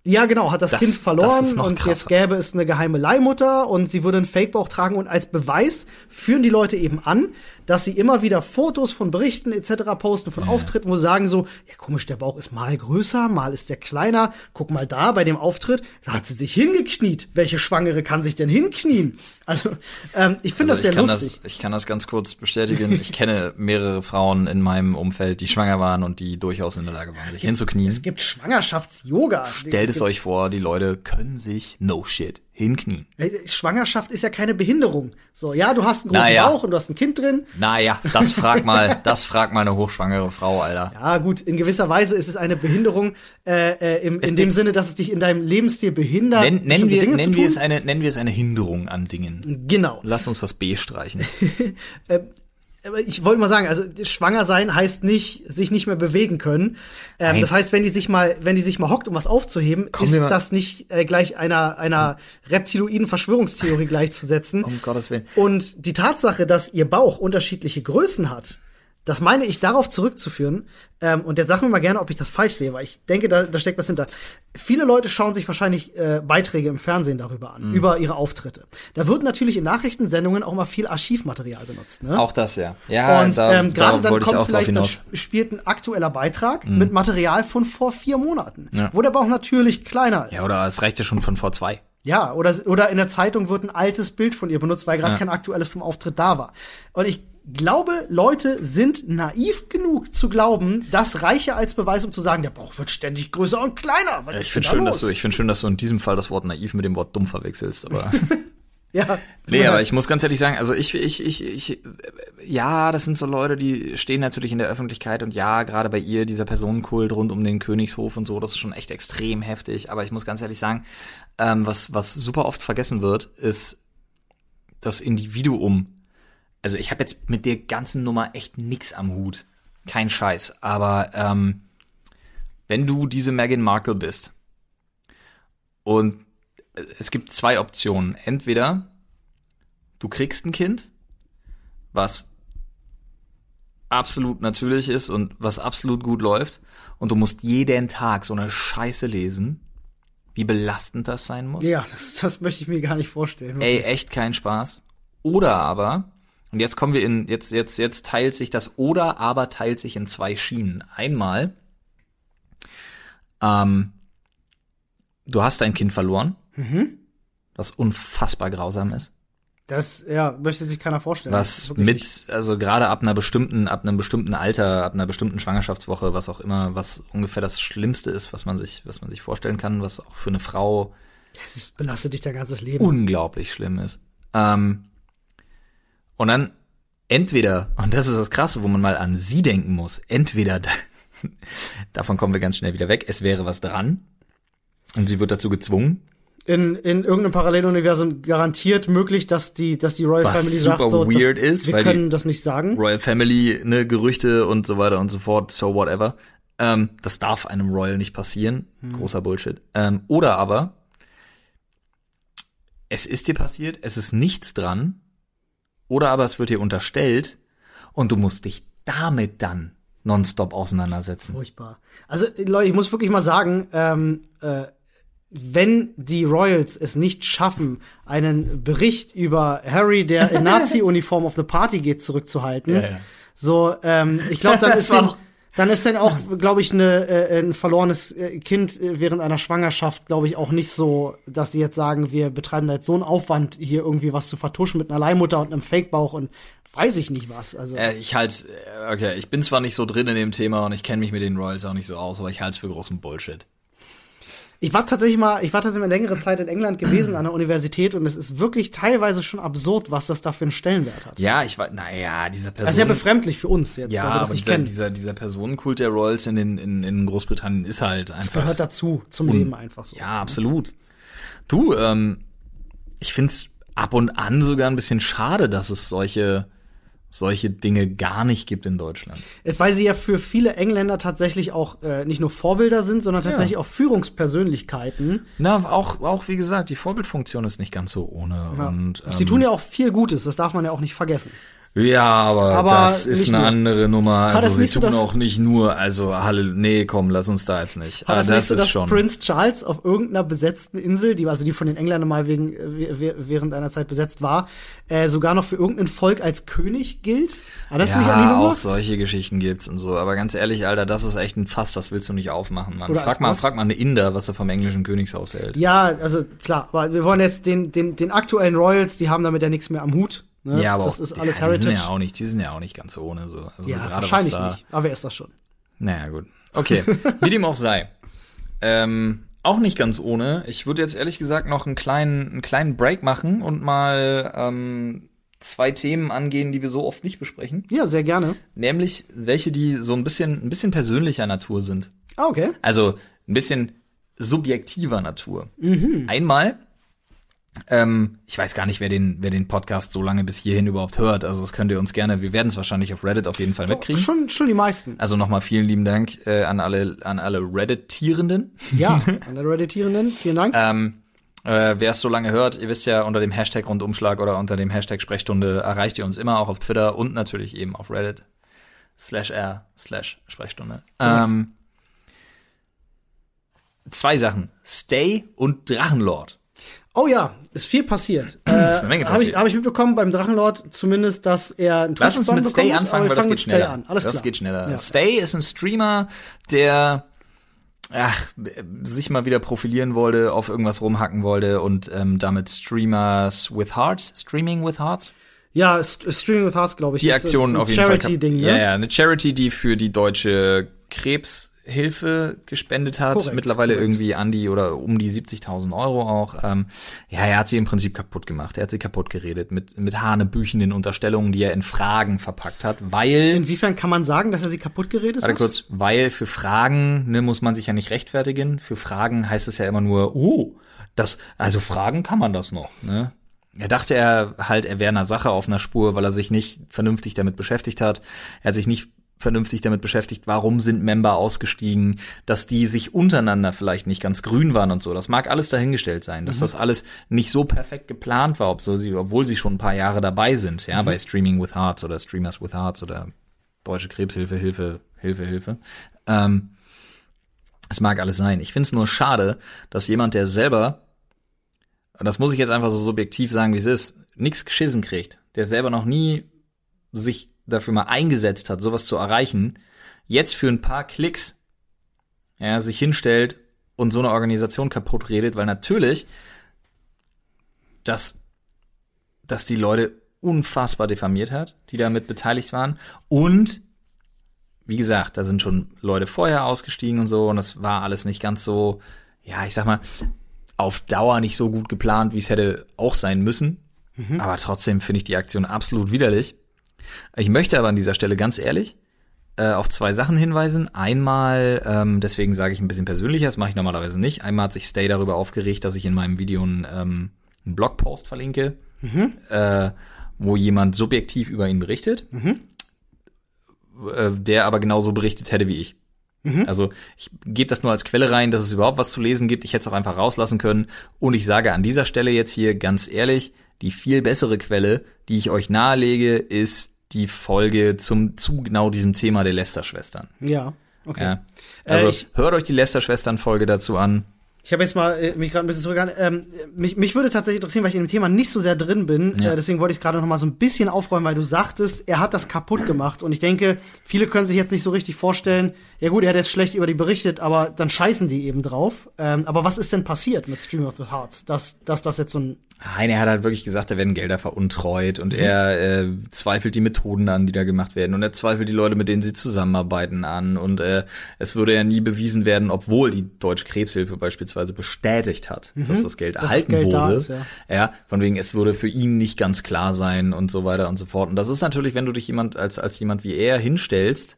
Ja, genau, hat das, Das- Kind das verloren noch und krasser. jetzt gäbe es eine geheime Leihmutter und sie würde einen Fakebauch tragen und als Beweis führen die Leute eben an, dass sie immer wieder Fotos von Berichten etc. posten, von Auftritten, wo sie sagen so, ja komisch, der Bauch ist mal größer, mal ist der kleiner, guck mal da bei dem Auftritt, da hat sie sich hingekniet. Welche Schwangere kann sich denn hinknien? Also, ähm, ich finde Also das sehr lustig. das, ich kann das ganz kurz bestätigen. Ich kenne mehrere Frauen in meinem Umfeld, die schwanger waren und die durchaus in der Lage waren, sich hinzuknien. Es gibt Schwangerschafts-Yoga. Stellt es euch vor, die Leute können sich no shit hinknien. Äh, Schwangerschaft ist ja keine Behinderung. So, ja, du hast einen großen Naja. Bauch und du hast ein Kind drin. Naja, das frag mal, das frag mal eine hochschwangere Frau, Alter. Ja, gut, in gewisser Weise ist es eine Behinderung äh, äh, im, in dem Sinne, dass es dich in deinem Lebensstil behindert. Nenn, nennen, wir, nennen, wir es eine, nennen wir es eine Hinderung an Dingen. Genau. Lass uns das B streichen. Aber ich wollte mal sagen, also schwanger sein heißt nicht, sich nicht mehr bewegen können. Ähm, das heißt, wenn die sich mal, wenn die sich mal hockt, um was aufzuheben, Kommen ist das nicht äh, gleich einer einer reptiloiden Verschwörungstheorie gleichzusetzen. Um Gottes Willen. Und die Tatsache, dass ihr Bauch unterschiedliche Größen hat, das meine ich darauf zurückzuführen. Ähm, und jetzt sag mir mal gerne, ob ich das falsch sehe, weil ich denke, da, da steckt was hinter. Viele Leute schauen sich wahrscheinlich äh, Beiträge im Fernsehen darüber Mhm. an, über ihre Auftritte. Da wird natürlich in Nachrichtensendungen auch mal viel Archivmaterial benutzt. Ne? Auch das, ja. Ja, und da, ähm, gerade dann kommt vielleicht, dann. Mhm. spielt ein aktueller Beitrag mit Material von vor vier Monaten, Ja. wo der Bauch natürlich kleiner ist. Ja, oder es reicht ja schon von vor zwei. Ja, oder, oder in der Zeitung wird ein altes Bild von ihr benutzt, weil gerade Ja. kein aktuelles vom Auftritt da war. Und ich glaube, Leute sind naiv genug zu glauben, das reiche als Beweis, um zu sagen, der Bauch wird ständig größer und kleiner. Was Ich finde schön, da dass du, los? ich finde schön, dass du in diesem Fall das Wort naiv mit dem Wort dumm verwechselst, aber. ja, Nee, aber ich muss ganz ehrlich sagen, also ich, ich, ich, ich, ja, das sind so Leute, die stehen natürlich in der Öffentlichkeit und ja, gerade bei ihr, dieser Personenkult rund um den Königshof und so, das ist schon echt extrem heftig, aber ich muss ganz ehrlich sagen, ähm, was, was super oft vergessen wird, ist das Individuum. Also ich habe jetzt mit der ganzen Nummer echt nix am Hut. Kein Scheiß. Aber ähm, wenn du diese Meghan Markle bist und es gibt zwei Optionen. Entweder du kriegst ein Kind, was absolut natürlich ist und was absolut gut läuft, und du musst jeden Tag so eine Scheiße lesen, wie belastend das sein muss. ja, das, das möchte ich mir gar nicht vorstellen. Ey, echt kein Spaß. Oder aber, und jetzt kommen wir in, jetzt, jetzt, jetzt teilt sich das oder aber teilt sich in zwei Schienen. Einmal, ähm, du hast dein Kind verloren, was unfassbar grausam ist. Das, ja, möchte sich keiner vorstellen. Das Was nicht- mit, also gerade ab einer bestimmten, ab einem bestimmten Alter, ab einer bestimmten Schwangerschaftswoche, was auch immer, was ungefähr das Schlimmste ist, was man sich, was man sich vorstellen kann, was auch für eine Frau ist- belastet dich dein ganzes Leben. unglaublich schlimm ist. Ähm, und dann entweder, und das ist das Krasse, wo man mal an sie denken muss, entweder, da, davon kommen wir ganz schnell wieder weg, es wäre was dran und sie wird dazu gezwungen, in, in irgendeinem Paralleluniversum garantiert möglich, dass die, dass die Royal Was Family super sagt, so, weird das, ist, wir können das nicht sagen. Royal Family, ne, Gerüchte und so weiter und so fort, so whatever. Ähm, das darf einem Royal nicht passieren. Großer Bullshit. Ähm, oder aber, es ist dir passiert, es ist nichts dran. Oder aber es wird dir unterstellt und du musst dich damit dann nonstop auseinandersetzen. Furchtbar. Also, Leute, ich muss wirklich mal sagen, ähm, äh, wenn die Royals es nicht schaffen, einen Bericht über Harry, der in Nazi-Uniform auf eine Party geht, zurückzuhalten, Ja, ja. so, ähm, ich glaube, dann ist dann ist dann auch, glaube ich, eine, äh, ein verlorenes äh, Kind äh, während einer Schwangerschaft, glaube ich, auch nicht so, dass sie jetzt sagen, wir betreiben da jetzt so einen Aufwand, hier irgendwie was zu vertuschen mit einer Leihmutter und einem Fake-Bauch und weiß ich nicht was. Also, Äh, ich halte okay, ich bin zwar nicht so drin in dem Thema und ich kenne mich mit den Royals auch nicht so aus, aber ich halte es für großen Bullshit. Ich war tatsächlich mal, ich war tatsächlich mal längere Zeit in England gewesen an der Universität und es ist wirklich teilweise schon absurd, was das da für einen Stellenwert hat. Ja, ich war, naja, dieser Person. Das ist ja befremdlich für uns jetzt, Ja, weil wir das nicht dieser, kennen. dieser, dieser Personenkult der Royals in, den, in, in Großbritannien ist halt Das einfach. gehört dazu, zum Leben einfach so. Ja, absolut. Du, ähm, ich find's ab und an sogar ein bisschen schade, dass es solche, solche Dinge gar nicht gibt in Deutschland. Weil sie ja für viele Engländer tatsächlich auch äh, nicht nur Vorbilder sind, sondern tatsächlich auch Führungspersönlichkeiten. Na, auch, auch wie gesagt, die Vorbildfunktion ist nicht ganz so ohne. Ja. Und, ähm, sie tun ja auch viel Gutes, das darf man ja auch nicht vergessen. Ja, aber, Aber das ist eine nur. andere Nummer. Also das sie tun das- auch nicht nur, also Halle, nee, komm, lass uns da jetzt nicht. War Ah, das, das so, ist dass schon. Prince Charles auf irgendeiner besetzten Insel, die also die von den Engländern mal wegen, äh, we- während einer Zeit besetzt war, äh, sogar noch für irgendein Volk als König gilt? War das nicht an die ja, Nummer? auch solche Geschichten gibt's und so. Aber ganz ehrlich, Alter, das ist echt ein Fass, das willst du nicht aufmachen, Mann. Oder Frag mal, Gott. frag mal eine Inder, was er vom englischen Königshaus hält. Ja, also klar, aber wir wollen jetzt den, den, den aktuellen Royals, die haben damit ja nichts mehr am Hut. Ne? Ja, aber das ist alles ja, Die Heritage. sind ja auch nicht, die sind ja auch nicht ganz ohne so. Also Ja, gerade wahrscheinlich da, nicht. Aber wer ist das schon? Naja, gut. Okay, wie dem auch sei. Ähm, auch nicht ganz ohne. Ich würde jetzt ehrlich gesagt noch einen kleinen, einen kleinen Break machen und mal ähm, zwei Themen angehen, die wir so oft nicht besprechen. Ja, sehr gerne. Nämlich welche, die so ein bisschen, ein bisschen persönlicher Natur sind. Ah, okay. Also ein bisschen subjektiver Natur. Einmal, ähm, ich weiß gar nicht, wer den, wer den Podcast so lange bis hierhin überhaupt hört. Also das könnt ihr uns gerne, wir werden es wahrscheinlich auf Reddit auf jeden Fall mitkriegen. Schon, schon die meisten. Also nochmal vielen lieben Dank äh, an alle, an alle Reddit-Tierenden. Ja, an der Redditierenden. Vielen Dank. Ähm, äh, Wer es so lange hört, ihr wisst ja, unter dem Hashtag Rundumschlag oder unter dem Hashtag Sprechstunde erreicht ihr uns immer, auch auf Twitter und natürlich eben auf Reddit. Slash R slash Sprechstunde. Ähm, zwei Sachen. Stay und Drachenlord. Oh ja, ist viel passiert. Äh, ist eine Menge Habe ich, passiert. hab ich mitbekommen beim Drachenlord zumindest, dass er einen Lass uns mit Stay bekommen hat, anfangen, weil das geht schneller. an. Das klar. geht schneller. Ja. Stay ist ein Streamer, der ach, sich mal wieder profilieren wollte, auf irgendwas rumhacken wollte und ähm, damit Streamers with Hearts, Streaming with Hearts, Ja, St- Streaming with Hearts, glaube ich. die Aktion auf jeden Fall. Charity-Ding, ne? Ja, ja, eine Charity, die für die deutsche Krebshilfe gespendet hat. Korrekt, Mittlerweile korrekt. irgendwie an die oder um die 70.000 Euro auch. Ähm, ja, er hat sie im Prinzip kaputt gemacht. Er hat sie kaputt geredet mit, mit hanebüchenden Unterstellungen, die er in Fragen verpackt hat, weil Inwiefern kann man sagen, dass er sie kaputt geredet hat? kurz, weil für Fragen ne, muss man sich ja nicht rechtfertigen. Für Fragen heißt es ja immer nur, oh, das, also Fragen kann man das noch. Ne? Er dachte er halt, er wäre einer Sache auf einer Spur, weil er sich nicht vernünftig damit beschäftigt hat. Er hat sich nicht vernünftig damit beschäftigt, warum sind Member ausgestiegen, dass die sich untereinander vielleicht nicht ganz grün waren und so. Das mag alles dahingestellt sein, dass das alles nicht so perfekt geplant war, obwohl sie, obwohl sie schon ein paar Jahre dabei sind, ja, bei Streaming with Hearts oder Streamers with Hearts oder Deutsche Krebshilfe, Hilfe, Hilfe, Hilfe. Ähm, es mag alles sein. Ich finde es nur schade, dass jemand, der selber, und das muss ich jetzt einfach so subjektiv sagen, wie es ist, nichts geschissen kriegt, der selber noch nie sich dafür mal eingesetzt hat, sowas zu erreichen, jetzt für ein paar Klicks ja, sich hinstellt und so eine Organisation kaputt redet, weil natürlich das dass die Leute unfassbar diffamiert hat, die damit beteiligt waren. Und wie gesagt, da sind schon Leute vorher ausgestiegen und so und das war alles nicht ganz so, ja, ich sag mal, auf Dauer nicht so gut geplant, wie es hätte auch sein müssen. Aber trotzdem finde ich die Aktion absolut widerlich. Ich möchte aber an dieser Stelle ganz ehrlich äh, auf zwei Sachen hinweisen. Einmal, ähm, deswegen sage ich ein bisschen persönlicher, das mache ich normalerweise nicht. Einmal hat sich Stay darüber aufgeregt, dass ich in meinem Video einen, ähm, einen Blogpost verlinke, äh, wo jemand subjektiv über ihn berichtet, äh, der aber genauso berichtet hätte wie ich. Also ich gebe das nur als Quelle rein, dass es überhaupt was zu lesen gibt. Ich hätte es auch einfach rauslassen können. Und ich sage an dieser Stelle jetzt hier ganz ehrlich, die viel bessere Quelle, die ich euch nahelege, ist die Folge zum zu genau diesem Thema der Lester-Schwestern. Ja, okay. Ja. Also Äh, ich- hört euch die Lester-Schwestern-Folge dazu an. Ich habe jetzt mal äh, mich gerade ein bisschen zurück ähm, mich, mich würde tatsächlich interessieren, weil ich in dem Thema nicht so sehr drin bin. Ja. Äh, deswegen wollte ich es gerade noch mal so ein bisschen aufräumen, weil du sagtest, er hat das kaputt gemacht. Und ich denke, viele können sich jetzt nicht so richtig vorstellen, ja gut, er hat jetzt schlecht über die berichtet, aber dann scheißen die eben drauf. Ähm, aber was ist denn passiert mit Stream of the Hearts, dass, dass das jetzt so ein Nein, er hat halt wirklich gesagt, da werden Gelder veruntreut Mhm. und er äh, zweifelt die Methoden an, die da gemacht werden und er zweifelt die Leute, mit denen sie zusammenarbeiten an und äh, es würde ja nie bewiesen werden, obwohl die Deutsche Krebshilfe beispielsweise bestätigt hat, dass das Geld Mhm. Dass das erhalten Geld da wurde. ist, ja. ja, von wegen, es würde für ihn nicht ganz klar sein und so weiter und so fort. Und das ist natürlich, wenn du dich jemand als als jemand wie er hinstellst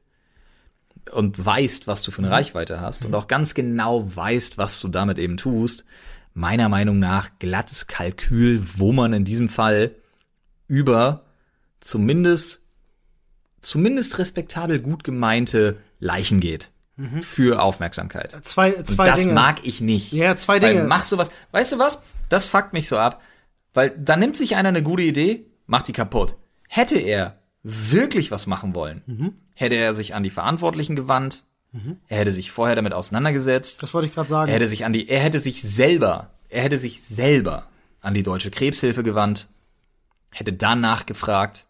und weißt, was du für eine Reichweite hast und auch ganz genau weißt, was du damit eben tust, meiner Meinung nach glattes Kalkül, wo man in diesem Fall über zumindest zumindest respektabel gut gemeinte Leichen geht für Aufmerksamkeit. zwei, Und zwei das Dinge. mag ich nicht. Ja, zwei Weil Dinge. mach sowas. Weißt du was? Das fuckt mich so ab. Weil da nimmt sich einer eine gute Idee, macht die kaputt. Hätte er wirklich was machen wollen, Mhm. Hätte er sich an die Verantwortlichen gewandt, er hätte sich vorher damit auseinandergesetzt, das wollte ich gerade sagen. er hätte sich an die, er hätte sich selber, er hätte sich selber an die Deutsche Krebshilfe gewandt, hätte danach gefragt,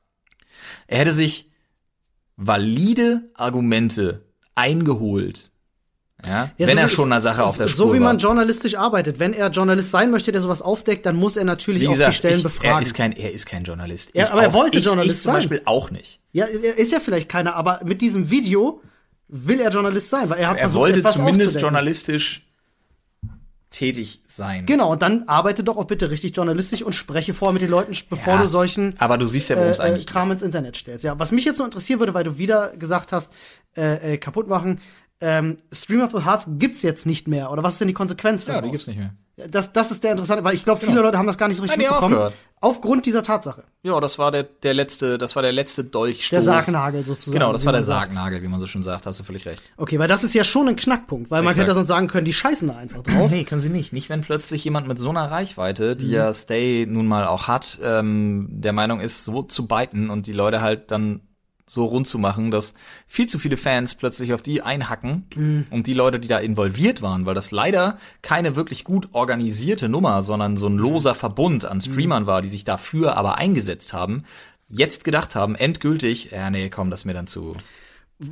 er hätte sich valide Argumente eingeholt, ja, Ja, wenn so er wie- schon einer Sache auf der So Spur wie man war. journalistisch arbeitet. Wenn er Journalist sein möchte, der sowas aufdeckt, dann muss er natürlich Wie auch gesagt, die Stellen ich, befragen. er ist kein, er ist kein Journalist. Ja, aber er auch- wollte ich, Journalist ich zum sein. Beispiel auch nicht. Ja, er ist ja vielleicht keiner, aber mit diesem Video will er Journalist sein, weil er hat Er versucht, wollte etwas zumindest journalistisch tätig sein. Genau, und dann arbeite doch auch bitte richtig journalistisch und spreche vor mit den Leuten, bevor Ja, du solchen aber du siehst ja, worum es äh, äh, eigentlich Kram ins Internet stellst. Ja, was mich jetzt noch interessieren würde, weil du wieder gesagt hast, äh, äh, kaputt machen, ähm, Stream of the Hearts gibt's jetzt nicht mehr. Oder was ist denn die Konsequenz Ja, die daraus? gibt's nicht mehr. Das, das ist der interessante, weil ich glaube, viele Leute haben das gar nicht so richtig Nein, mitbekommen. aufgehört. Aufgrund dieser Tatsache. Ja, das war der, der letzte, das war der letzte Dolchstoß. Der Sargnagel sozusagen. Genau, das war der man sagt. Sargnagel, wie man so schön sagt, hast du völlig recht. Okay, weil das ist ja schon ein Knackpunkt, weil man Exakt. hätte sonst sagen können, die scheißen da einfach drauf. Nee, können sie nicht. Nicht, wenn plötzlich jemand mit so einer Reichweite, Mhm. die ja Stay nun mal auch hat, ähm, der Meinung ist, so zu biten und die Leute halt dann so rund zu machen, dass viel zu viele Fans plötzlich auf die einhacken Mhm. und die Leute, die da involviert waren, weil das leider keine wirklich gut organisierte Nummer, sondern so ein Mhm. loser Verbund an Streamern war, die sich dafür aber eingesetzt haben, jetzt gedacht haben, endgültig, ja nee, komm, das mir dann zu.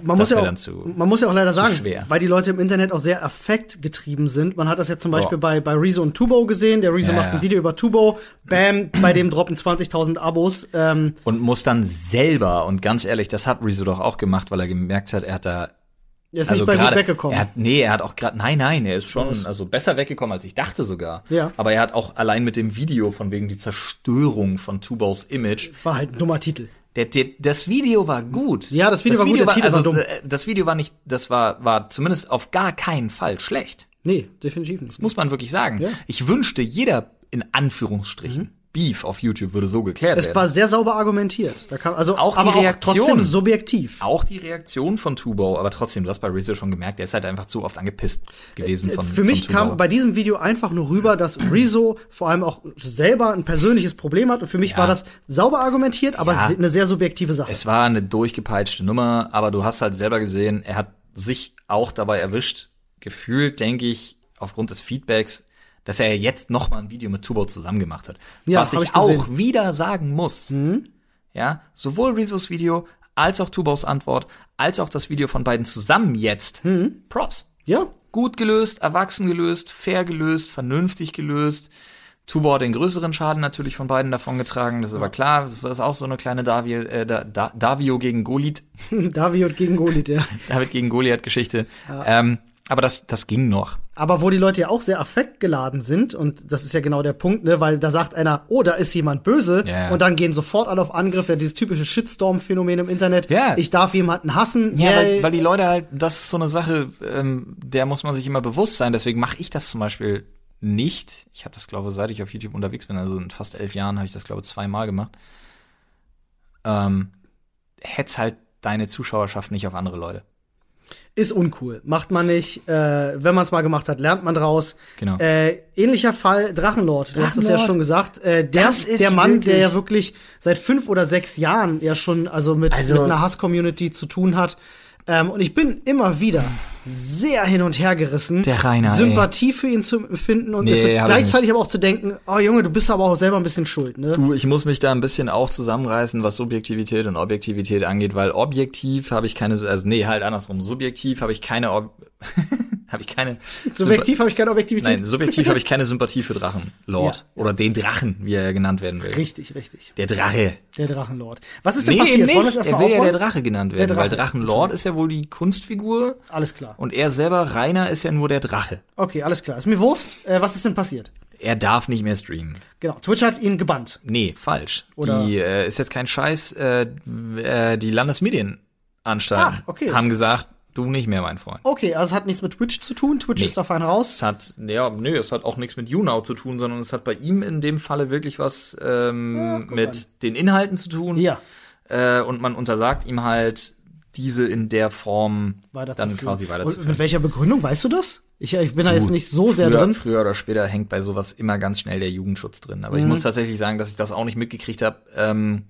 Man muss, Das ja wär auch, zu- man muss ja auch leider sagen, schwer. weil die Leute im Internet auch sehr affektgetrieben sind. Man hat das jetzt zum Beispiel Ja. bei, bei Rezo und Tubo gesehen. Der Rezo Ja, macht ein ja. Video über Tubo. Bam, bei dem droppen 20.000 Abos. Ähm, Und muss dann selber, und ganz ehrlich, das hat Rezo doch auch gemacht, weil er gemerkt hat, er hat da er ist also nicht bei gut gerade, weggekommen. Er hat, nee, er hat auch gerade, nein, nein, er ist schon also besser weggekommen, als ich dachte sogar. Ja. Aber er hat auch allein mit dem Video von wegen die Zerstörung von Tubaus Image. War halt ein dummer Titel. Der, der, das Video war gut. Ja, das Video war gut, der Titel also, war dumm. äh, Das Video war nicht, das war, war zumindest auf gar keinen Fall schlecht. Nee, definitiv nicht. Muss man wirklich sagen. Ja. Mhm. Ich wünschte, jeder in Anführungsstrichen Beef auf YouTube würde so geklärt Es werden. war sehr sauber argumentiert. Da kam, also Auch die aber Reaktion. auch trotzdem subjektiv. auch die Reaktion von Tubo, aber trotzdem, du hast bei Rezo schon gemerkt, der ist halt einfach zu oft angepisst gewesen von Äh, Für mich von kam bei diesem Video einfach nur rüber, dass Rezo vor allem auch selber ein persönliches Problem hat. Und für mich Ja. war das sauber argumentiert, aber Ja. eine sehr subjektive Sache. Es war eine durchgepeitschte Nummer, aber du hast halt selber gesehen, er hat sich auch dabei erwischt. Gefühlt, denke ich, aufgrund des Feedbacks, dass er jetzt noch mal ein Video mit Tubo zusammen gemacht hat. Ja, Was ich, ich. Mhm. auch wieder sagen muss. Ja, sowohl Rezos Video als auch Tubos Antwort, als auch das Video von beiden zusammen jetzt. Props. ja, Gut gelöst, erwachsen gelöst, fair gelöst, vernünftig gelöst. Tubor den größeren Schaden natürlich von beiden davon getragen, das ist aber klar. Das ist auch so eine kleine Davio, äh, da, da, Davio gegen Golit, David gegen Goliath, ja. David gegen Goliath-Geschichte. Ähm, aber das, das ging noch. Aber wo die Leute ja auch sehr affektgeladen sind, und das ist ja genau der Punkt, ne, weil da sagt einer, oh, da ist jemand böse, Ja. und dann gehen sofort alle auf Angriff, ja, dieses typische Shitstorm-Phänomen im Internet. Ja. Ich darf jemanden hassen. Ja, weil, weil die Leute halt, das ist so eine Sache, ähm, der muss man sich immer bewusst sein. Deswegen mache ich das zum Beispiel nicht. Ich habe das, glaube seit ich auf YouTube unterwegs bin, also in fast elf Jahren, habe ich das, glaube zweimal gemacht. Ähm, hetz halt deine Zuschauerschaft nicht auf andere Leute. Ist uncool. Macht man nicht. Äh, wenn man es mal gemacht hat, lernt man draus. Genau. Äh, ähnlicher Fall Drachenlord. Du hast es ja schon gesagt. Äh, der, Das ist der Mann, der wirklich- ja wirklich seit fünf oder sechs Jahren ja schon also mit, Also- mit einer Hass-Community zu tun hat. Ähm, und ich bin immer wieder sehr hin und her gerissen, Der Rainer, ey. Sympathie für ihn zu empfinden und Nee, ich gleichzeitig aber auch zu denken, oh Junge, du bist aber auch selber ein bisschen schuld, ne? Du, ich muss mich da ein bisschen auch zusammenreißen, was Subjektivität und Objektivität angeht, weil objektiv habe ich keine, also nee, halt andersrum. Subjektiv habe ich keine, Ob habe ich keine. Subjektiv habe ich keine Objektivität. Nein, subjektiv habe ich keine Sympathie für Drachenlord Ja. oder den Drachen, wie er ja genannt werden will. Richtig, richtig. Der Drache. Der Drachenlord. Was ist denn Nee, passiert? nicht. Er will ja aufrollen? der Drache genannt werden, Der weil Drache. Drachenlord ist ja wohl die Kunstfigur Alles klar. und er selber, Rainer, ist ja nur der Drache. Okay, alles klar. Ist mir Wurst. Äh, was ist denn passiert? Er darf nicht mehr streamen. Genau, Twitch hat ihn gebannt. Nee, falsch. Oder- Die äh, ist jetzt kein Scheiß. Äh, äh, die Landesmedienanstalten Ach, okay. haben gesagt, du nicht mehr, mein Freund. Okay, also es hat nichts mit Twitch zu tun. Twitch Nee. ist da fein raus. Es hat, ja, nö, es hat auch nichts mit YouNow zu tun, sondern es hat bei ihm in dem Falle wirklich was ähm, guck mit an. den Inhalten zu tun. Ja, Äh, und man untersagt ihm halt, diese in der Form dann weiterzuführen. quasi Und weiterzuführen. mit welcher Begründung, weißt du das? Ich, ich bin da jetzt Du, nicht so sehr früher, drin. Früher oder später hängt bei sowas immer ganz schnell der Jugendschutz drin. Aber ich Mhm. muss tatsächlich sagen, dass ich das auch nicht mitgekriegt habe, ähm,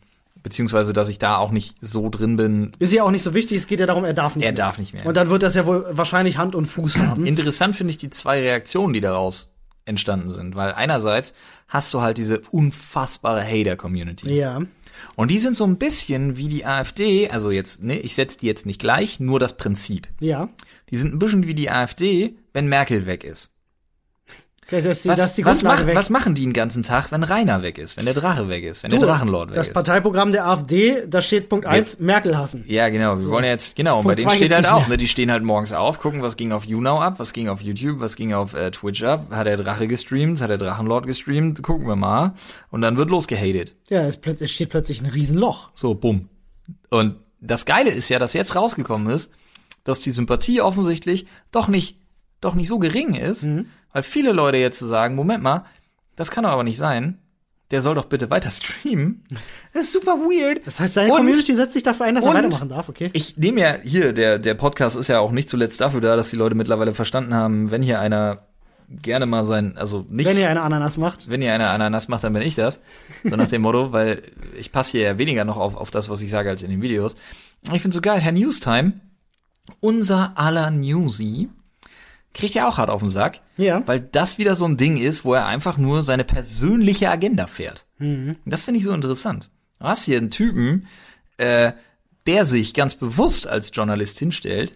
beziehungsweise dass ich da auch nicht so drin bin. Ist ja auch nicht so wichtig, es geht ja darum, er darf nicht Er mehr. darf nicht mehr. Und dann wird das ja wohl wahrscheinlich Hand und Fuß haben. Interessant finde ich die zwei Reaktionen, die daraus entstanden sind, weil einerseits hast du halt diese unfassbare Hater-Community. ja. Und die sind so ein bisschen wie die AfD, also jetzt, ne, ich setze die jetzt nicht gleich, nur das Prinzip. Ja. Die sind ein bisschen wie die AfD, wenn Merkel weg ist. Das die, Was, das was, mach, was machen die den ganzen Tag, wenn Rainer weg ist, wenn der Drache weg ist, wenn Du, der Drachenlord weg das ist? Parteiprogramm der AfD, da steht Punkt eins: Merkel hassen. Ja, genau. Wir wollen ja jetzt, genau, und bei Punkt denen steht halt auch, ne, die stehen halt morgens auf, gucken, was ging auf YouNow ab, was ging auf YouTube, was ging auf äh, Twitch ab, hat der Drache gestreamt, hat der Drachenlord gestreamt, gucken wir mal. Und dann wird losgehatet. Ja, es, es steht plötzlich ein Riesenloch. So, bumm. Und das Geile ist ja, dass jetzt rausgekommen ist, dass die Sympathie offensichtlich doch nicht, doch nicht so gering ist, Mhm. Weil viele Leute jetzt sagen, Moment mal, das kann doch aber nicht sein. Der soll doch bitte weiter streamen. Das ist super weird. Das heißt, seine Und- Community setzt sich dafür ein, dass er weitermachen darf, okay? Ich nehme ja hier, der, der Podcast ist ja auch nicht zuletzt dafür da, dass die Leute mittlerweile verstanden haben, wenn hier einer gerne mal sein, also nicht, Wenn ihr eine Ananas macht. wenn ihr eine Ananas macht, dann bin ich das. So nach dem Motto, weil ich passe hier ja weniger noch auf, auf das, was ich sage, als in den Videos. Ich finde so geil, Herr Newstime, unser aller Newsy, kriegt ja auch hart auf den Sack, Ja. weil das wieder so ein Ding ist, wo er einfach nur seine persönliche Agenda fährt. Das finde ich so interessant. Du hast hier einen Typen, äh, der sich ganz bewusst als Journalist hinstellt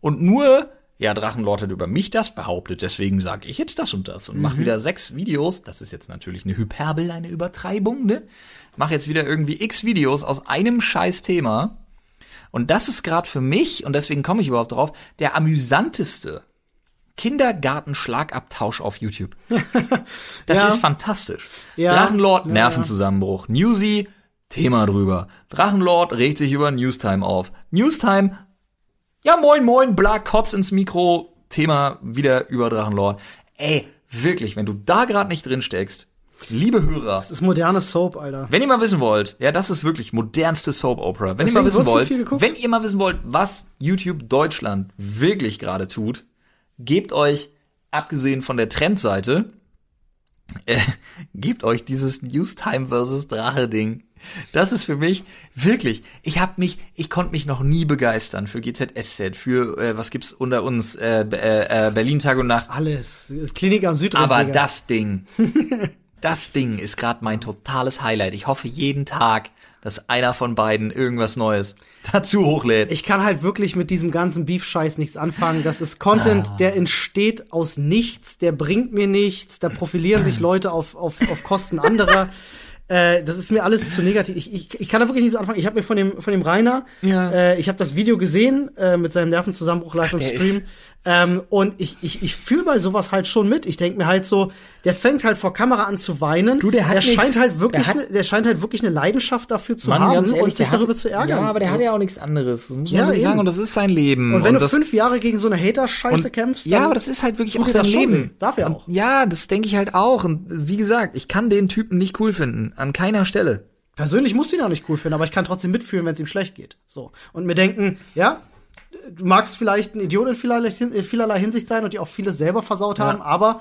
und nur, ja, Drachenlord hat über mich das behauptet, deswegen sage ich jetzt das und das und mach wieder sechs Videos. Das ist jetzt natürlich eine Hyperbel, eine Übertreibung, ne? Mach jetzt wieder irgendwie x Videos aus einem scheiß Thema. Und das ist gerade für mich, und deswegen komme ich überhaupt drauf, der amüsanteste Kindergartenschlagabtausch auf YouTube. Das Ja. ist fantastisch. Ja. Drachenlord, Nervenzusammenbruch. Newsy, Thema drüber. Drachenlord regt sich über Newstime auf. Newstime, ja moin moin, blag, kotz ins Mikro. Thema wieder über Drachenlord. Ey, wirklich, wenn du da gerade nicht drin steckst, liebe Hörer, Das ist modernes Soap, Alter. wenn ihr mal wissen wollt, ja, das ist wirklich modernste Soap Opera. Wenn Deswegen ihr mal wissen wird so wollt, viel geguckt. wenn ihr mal wissen wollt, was YouTube Deutschland wirklich gerade tut, gebt euch, abgesehen von der Trendseite, äh, gebt euch dieses Newstime versus Drache Ding. Das ist für mich wirklich, ich hab mich, ich konnte mich noch nie begeistern für GZSZ, für, äh, was gibt's unter uns, äh, äh, äh, Berlin Tag und Nacht. Alles. Klinik am Südrand. Aber Digga. das Ding, das Ding ist gerade mein totales Highlight. Ich hoffe jeden Tag, dass einer von beiden irgendwas Neues dazu hochlädt. Ich kann halt wirklich mit diesem ganzen Beef-Scheiß nichts anfangen. Das ist Content, Ah. der entsteht aus nichts, der bringt mir nichts, da profilieren sich Leute auf, auf, auf Kosten anderer. Äh, das ist mir alles zu negativ. Ich, ich, ich kann da wirklich nicht anfangen. Ich habe mir von dem, von dem Rainer, Ja. äh, ich habe das Video gesehen äh, mit seinem Nervenzusammenbruch live im der ist- Stream. Ähm, und ich, ich, ich fühle bei sowas halt schon mit. Ich denk mir halt so, der fängt halt vor Kamera an zu weinen. Du, der hat der nix. scheint halt wirklich, Der hat- ne, der scheint halt wirklich eine Leidenschaft dafür zu haben und sich der darüber hat, zu ärgern. Ja, aber der hat ja auch nichts anderes. Das muss man Ja, sagen. eben. Und das ist sein Leben. Und wenn du das, fünf Jahre gegen so eine Hater-Scheiße und- kämpfst, Ja, aber das ist halt wirklich auch sein Leben. Darf er Und auch. Ja, das denke ich halt auch. Und wie gesagt, ich kann den Typen nicht cool finden. An keiner Stelle. persönlich musst du ihn auch nicht cool finden, aber ich kann trotzdem mitfühlen, wenn es ihm schlecht geht. So. Und mir denken, ja, du magst vielleicht ein Idiot in vielerlei, in vielerlei Hinsicht sein und die auch vieles selber versaut haben, aber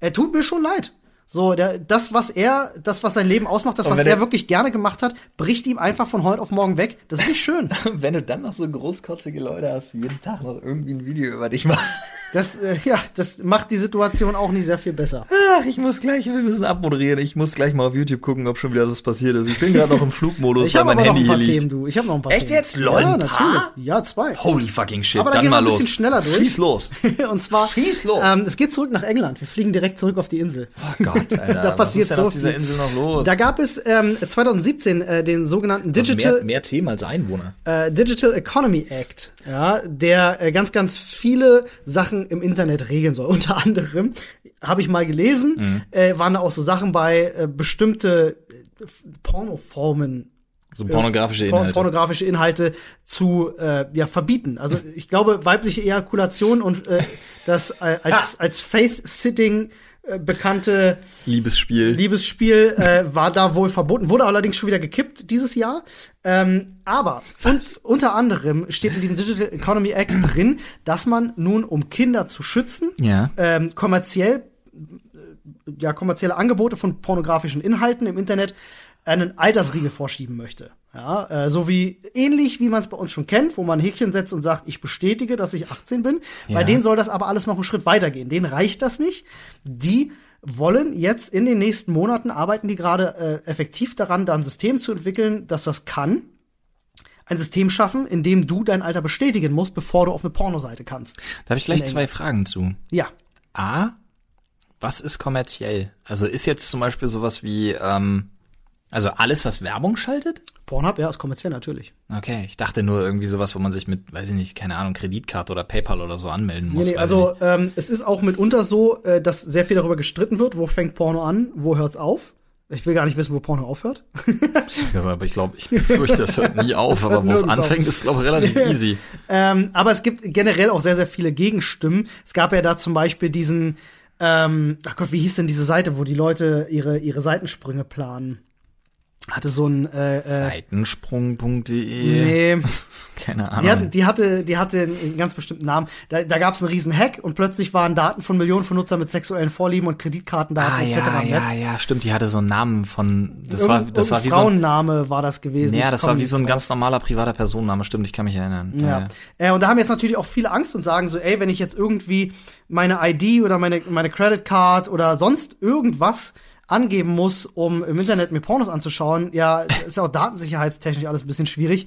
er tut mir schon leid. So, der, das, was er, das, was sein Leben ausmacht, das, was er er- wirklich gerne gemacht hat, bricht ihm einfach von heute auf morgen weg. Das ist nicht schön. Wenn du dann noch so großkotzige Leute hast, die jeden Tag noch irgendwie ein Video über dich machen. Das, äh, ja, das macht die Situation auch nicht sehr viel besser. Ach, ich muss gleich, wir müssen abmoderieren. Ich muss gleich mal auf YouTube gucken, ob schon wieder was passiert ist. Ich bin gerade noch im Flugmodus, Ich weil habe mein aber noch Handy ein hier paar liegt. Themen, du. Ich habe noch ein paar Echt Themen. jetzt? Lol, ja, ein natürlich. Ja, zwei. Holy fucking shit. Aber da dann gehen wir ein los. bisschen schneller durch. Schieß los. Und zwar, Schieß los. Ähm, es geht zurück nach England. Wir fliegen direkt zurück auf die Insel. Oh Gott, Alter. Da passiert was ist denn so auf dieser. Insel noch los? Da gab es ähm, 2017 äh, den sogenannten Also Digital, mehr, mehr Themen als Einwohner. äh, Digital Economy Act, ja, der äh, ganz, ganz viele Sachen im Internet regeln soll. Unter anderem habe ich mal gelesen, Mhm. äh, waren da auch so Sachen bei äh, bestimmte äh, Pornoformen So pornografische Por- Inhalte. pornografische Inhalte zu äh, ja, verbieten. Also ich glaube, weibliche Ejakulation und äh, das äh, als, als Face-Sitting äh, bekannte Liebesspiel. Liebesspiel äh, war da wohl verboten, wurde allerdings schon wieder gekippt dieses Jahr. Ähm, aber und, unter anderem steht in dem Digital Economy Act drin, dass man nun, um Kinder zu schützen, ja. ähm, kommerziell äh, ja kommerzielle Angebote von pornografischen Inhalten im Internet einen Altersriegel vorschieben möchte. Ja, äh, so wie ähnlich wie man es bei uns schon kennt, wo man ein Häkchen setzt und sagt, ich bestätige, dass ich 18 bin. Bei Ja. denen soll das aber alles noch einen Schritt weitergehen. Denen reicht das nicht. Die wollen jetzt in den nächsten Monaten arbeiten die gerade äh, effektiv daran, da ein System zu entwickeln, dass das kann. Ein System schaffen, in dem du dein Alter bestätigen musst, bevor du auf eine Pornoseite kannst. Da habe ich gleich zwei Fragen zu. Ja, A, was ist kommerziell? Also ist jetzt zum Beispiel sowas wie, ähm, also alles, was Werbung schaltet? Pornhub, ja, ist kommerziell natürlich. Okay, ich dachte nur irgendwie sowas, wo man sich mit, weiß ich nicht, keine Ahnung, Kreditkarte oder PayPal oder so anmelden muss. Nee, nee, also ähm, es ist auch mitunter so, äh, dass sehr viel darüber gestritten wird, wo fängt Porno an, wo hört's auf. Ich will gar nicht wissen, wo Porno aufhört. Also, aber ich glaube, ich befürchte, das hört nie auf, Das aber hört wo es nirgends auf. anfängt, ist, glaube ich, relativ easy. ähm, aber es gibt generell auch sehr, sehr viele Gegenstimmen. Es gab ja da zum Beispiel diesen, ähm, ach Gott, wie hieß denn diese Seite, wo die Leute ihre, ihre Seitensprünge planen? Hatte so ein äh, äh, Seitensprung.de. Nee, Keine Ahnung. die hatte, die hatte, die hatte einen ganz bestimmten Namen. Da, da gab es einen riesen Hack und plötzlich waren Daten von Millionen von Nutzern mit sexuellen Vorlieben und Kreditkartendaten ah, etc. ja, im ja, Netz. ja, stimmt. Die hatte so einen Namen von, das war, das war wie irgendein so ein, Frauenname war das gewesen. ja, das war wie so ein drauf. ganz normaler privater Personenname. Stimmt, ich kann mich erinnern. Ja. Äh, und da haben jetzt natürlich auch viele Angst und sagen so, ey, wenn ich jetzt irgendwie meine ID oder meine, meine Credit Card oder sonst irgendwas angeben muss, um im Internet mir Pornos anzuschauen, ja, ist ja auch datensicherheitstechnisch alles ein bisschen schwierig.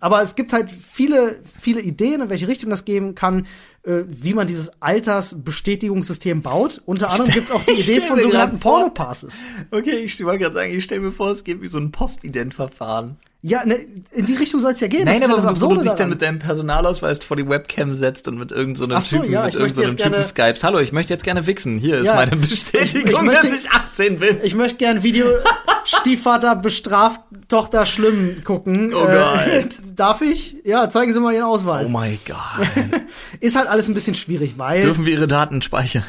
Aber es gibt halt viele, viele Ideen, in welche Richtung das geben kann, äh, wie man dieses Altersbestätigungssystem baut. Unter anderem gibt es auch die Idee von sogenannten Pornopasses. Okay, ich wollte gerade sagen, ich stelle mir vor, es geht wie so ein Postident-Verfahren. Ja, ne, in die Richtung soll es ja gehen. Nein, das ist aber ja das wo, du dich dann daran. mit deinem Personalausweis vor die Webcam setzt und mit irgendeinem so, Typen, ja, mit irgendeinem jetzt Typen gerne- skypst. Hallo, ich möchte jetzt gerne wichsen. Hier ist Ja. meine Bestätigung, Ich- ich möchte- dass ich 18 bin. Ich möchte gern Video Stiefvater bestraft Tochter schlimm gucken. Oh Äh, Gott. darf ich? Ja, zeigen Sie mal Ihren Ausweis. Oh mein Gott. ist halt alles ein bisschen schwierig, weil Dürfen wir ihre Daten speichern?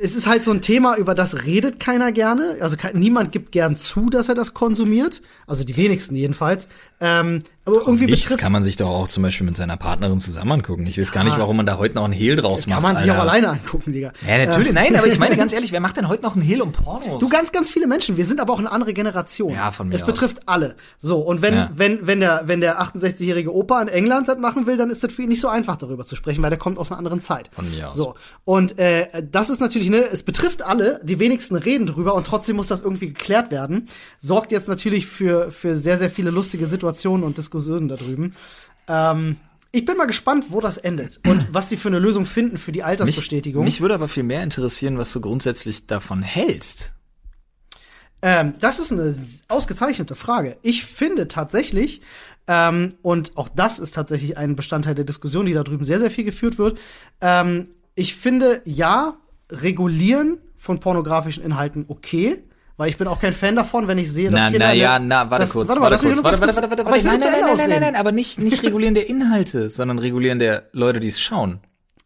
es ist halt so ein Thema, über das redet keiner gerne. Also niemand gibt gern zu, dass er das konsumiert. Also die wenigsten jedenfalls. Ähm, Aber irgendwie Nichts betrifft kann man sich doch auch zum Beispiel mit seiner Partnerin zusammen angucken. Ich weiß gar nicht, warum man da heute noch einen Hehl draus macht. kann man sich auch Alter. alleine angucken, Digga. Ja, natürlich, nein, aber ich meine ganz ehrlich, wer macht denn heute noch einen Hehl um Pornos? Du ganz, ganz viele Menschen. Wir sind aber auch eine andere Generation. Ja, von mir Es aus. betrifft alle. So und wenn Ja. wenn wenn der wenn der 68-jährige Opa in England das machen will, dann ist das für ihn nicht so einfach darüber zu sprechen, weil der kommt aus einer anderen Zeit. Von mir aus. So und äh, das ist natürlich ne, es betrifft alle. Die wenigsten reden drüber und trotzdem muss das irgendwie geklärt werden. Sorgt jetzt natürlich für für sehr sehr viele lustige Situationen und Diskussionen da drüben. Ähm, ich bin mal gespannt, wo das endet und was sie für eine Lösung finden für die mich, Altersbestätigung. mich würde aber viel mehr interessieren, was du grundsätzlich davon hältst. Ähm, das ist eine ausgezeichnete Frage. Ich finde tatsächlich, ähm, und auch das ist tatsächlich ein Bestandteil der Diskussion, die da drüben sehr, sehr viel geführt wird. Ähm, ich finde, ja, regulieren von pornografischen Inhalten okay. Weil ich bin auch kein Fan davon, wenn ich sehe, dass Na, Kinder. na ja, na, warte das- kurz, warte warte, mal, lass mich kurz, nur warte, kurz- warte, warte, Aber ich will nein, zu nein, Ende nein, nein, nein, ausreden. nein, aber nicht, nicht regulieren der Inhalte, sondern regulieren der Leute, die es schauen.